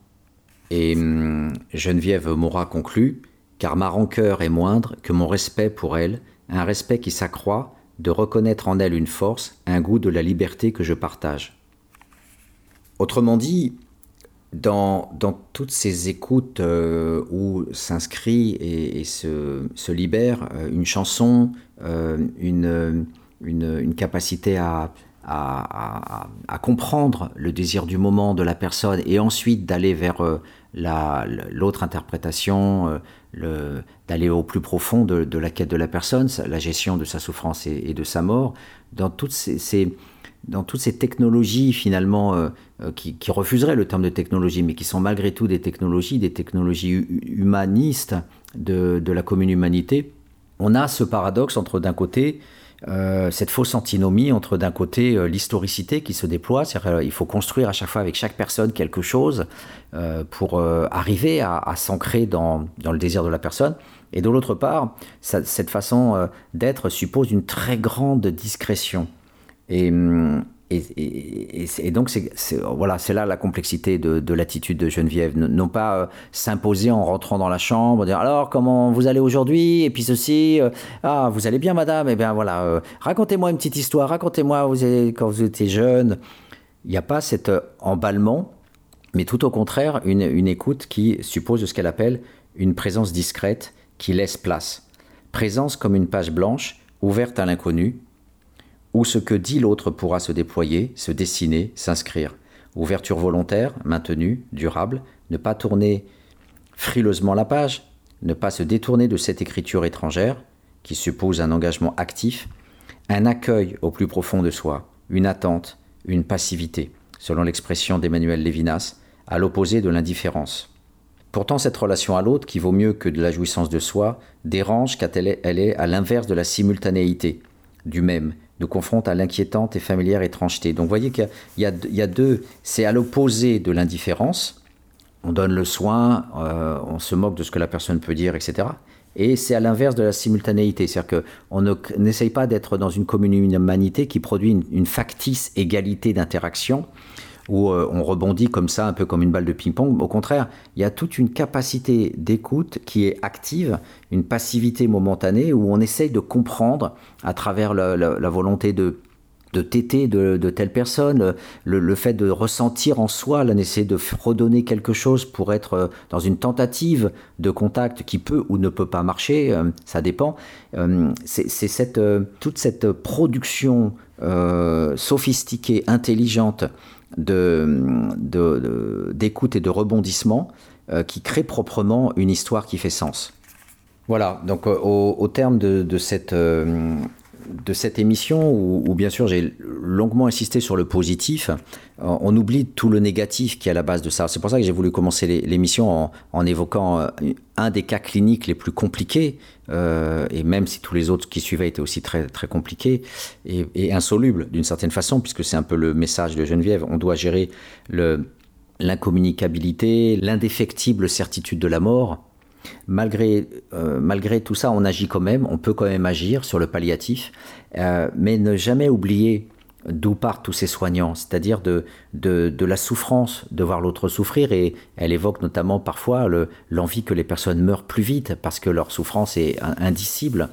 Et hum, Geneviève Morat conclut Car ma rancœur est moindre que mon respect pour elle, un respect qui s'accroît de reconnaître en elle une force, un goût de la liberté que je partage. Autrement dit, dans, toutes ces écoutes euh, où s'inscrit et, se, libère euh, une chanson, euh, une, une, capacité à, à, comprendre le désir du moment de la personne et ensuite d'aller vers l'autre interprétation, d'aller au plus profond de, la quête de la personne, la gestion de sa souffrance et, de sa mort, dans toutes ces, dans toutes ces technologies finalement euh, euh, qui, refuseraient le terme de technologie, mais qui sont malgré tout des technologies, des technologies humanistes de, la commune humanité, on a ce paradoxe entre d'un côté euh, cette fausse antinomie entre d'un côté l'historicité qui se déploie, c'est-à-dire euh, il faut construire à chaque fois avec chaque personne quelque chose pour arriver à, s'ancrer dans, dans, le désir de la personne, et de l'autre part, cette façon d'être suppose une très grande discrétion. Et, hum, et, donc, c'est, voilà, là la complexité de, l'attitude de Geneviève. Non pas euh, s'imposer en rentrant dans la chambre, dire alors comment vous allez aujourd'hui, et puis ceci, euh, ah vous allez bien madame, et bien voilà, euh, racontez-moi une petite histoire, racontez-moi vous quand vous étiez jeune. Il n'y a pas cet emballement, mais tout au contraire, une, une écoute qui suppose ce qu'elle appelle une présence discrète qui laisse place. Présence comme une page blanche, ouverte à l'inconnu, où ce que dit l'autre pourra se déployer, se dessiner, s'inscrire. Ouverture volontaire, maintenue, durable, ne pas tourner frileusement la page, ne pas se détourner de cette écriture étrangère, qui suppose un engagement actif, un accueil au plus profond de soi, une attente, une passivité, selon l'expression d'Emmanuel Lévinas, à l'opposé de l'indifférence. Pourtant, cette relation à l'autre, qui vaut mieux que de la jouissance de soi, dérange car elle est à l'inverse de la simultanéité, du même, nous confronte à l'inquiétante et familière étrangeté. Donc vous voyez qu'il y, a deux, c'est à l'opposé de l'indifférence, on donne le soin, euh, on se moque de ce que la personne peut dire, etc. Et c'est à l'inverse de la simultanéité, c'est-à-dire qu'on n'essaye pas d'être dans une commune humanité qui produit une factice égalité d'interaction, où euh, on rebondit comme ça, un peu comme une balle de ping-pong. Au contraire, il y a toute une capacité d'écoute qui est active, une passivité momentanée, où on essaye de comprendre à travers la, volonté de de de, telle personne, le, fait de ressentir en soi la nécessité de redonner quelque chose pour être euh, dans une tentative de contact qui peut ou ne peut pas marcher, euh, ça dépend. C'est cette, toute cette production sophistiquée, intelligente d'écoute de, et de rebondissement euh, qui crée proprement une histoire qui fait sens. Voilà, donc euh, au, terme de, cette, euh, de cette émission, où, bien sûr j'ai longuement insisté sur le positif, on oublie tout le négatif qui est à la base de ça. C'est pour ça que j'ai voulu commencer l'émission en, évoquant un des cas cliniques les plus compliqués, et même si tous les autres qui suivaient étaient aussi très, très compliqués et, insolubles d'une certaine façon, puisque c'est un peu le message de Geneviève, on doit gérer l'incommunicabilité, l'indéfectible certitude de la mort, Malgré, euh, malgré tout ça, on agit quand même, on peut quand même agir sur le palliatif, euh, mais ne jamais oublier d'où partent tous ces soignants, c'est-à-dire de, de, la souffrance de voir l'autre souffrir, et elle évoque notamment parfois l'envie que les personnes meurent plus vite parce que leur souffrance est indicible,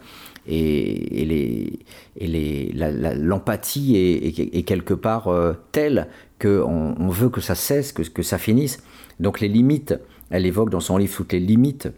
et, et l'empathie est, quelque part euh, telle qu'on on veut que ça cesse, que, que ça finisse. Donc les limites elle évoque dans son livre toutes les limites,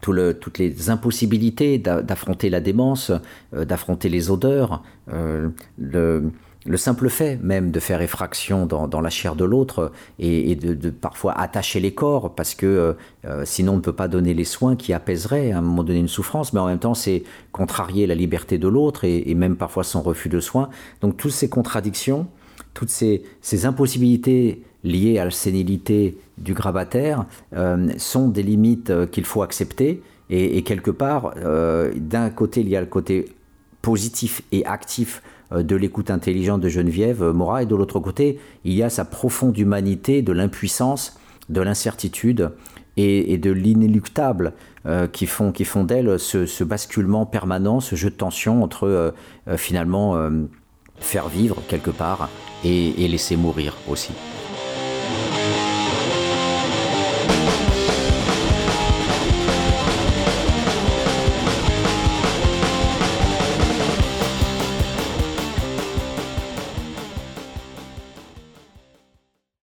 toutes les impossibilités d'affronter la démence, euh, d'affronter les odeurs, euh, le, simple fait même de faire effraction dans, la chair de l'autre et, de, parfois attacher les corps parce que euh, sinon on ne peut pas donner les soins qui apaiseraient à un moment donné une souffrance, mais en même temps c'est contrarier la liberté de l'autre et, même parfois son refus de soins. Donc toutes ces contradictions, toutes ces impossibilités liées à la sénilité du grabataire euh, sont des limites euh, qu'il faut accepter. Et, quelque part, euh, d'un côté, il y a le côté positif et actif de l'écoute intelligente de Geneviève Morat, et de l'autre côté, il y a sa profonde humanité de l'impuissance, de l'incertitude et, de l'inéluctable qui font, qui font d'elle ce, basculement permanent, ce jeu de tension entre finalement faire vivre quelque part et laisser mourir aussi.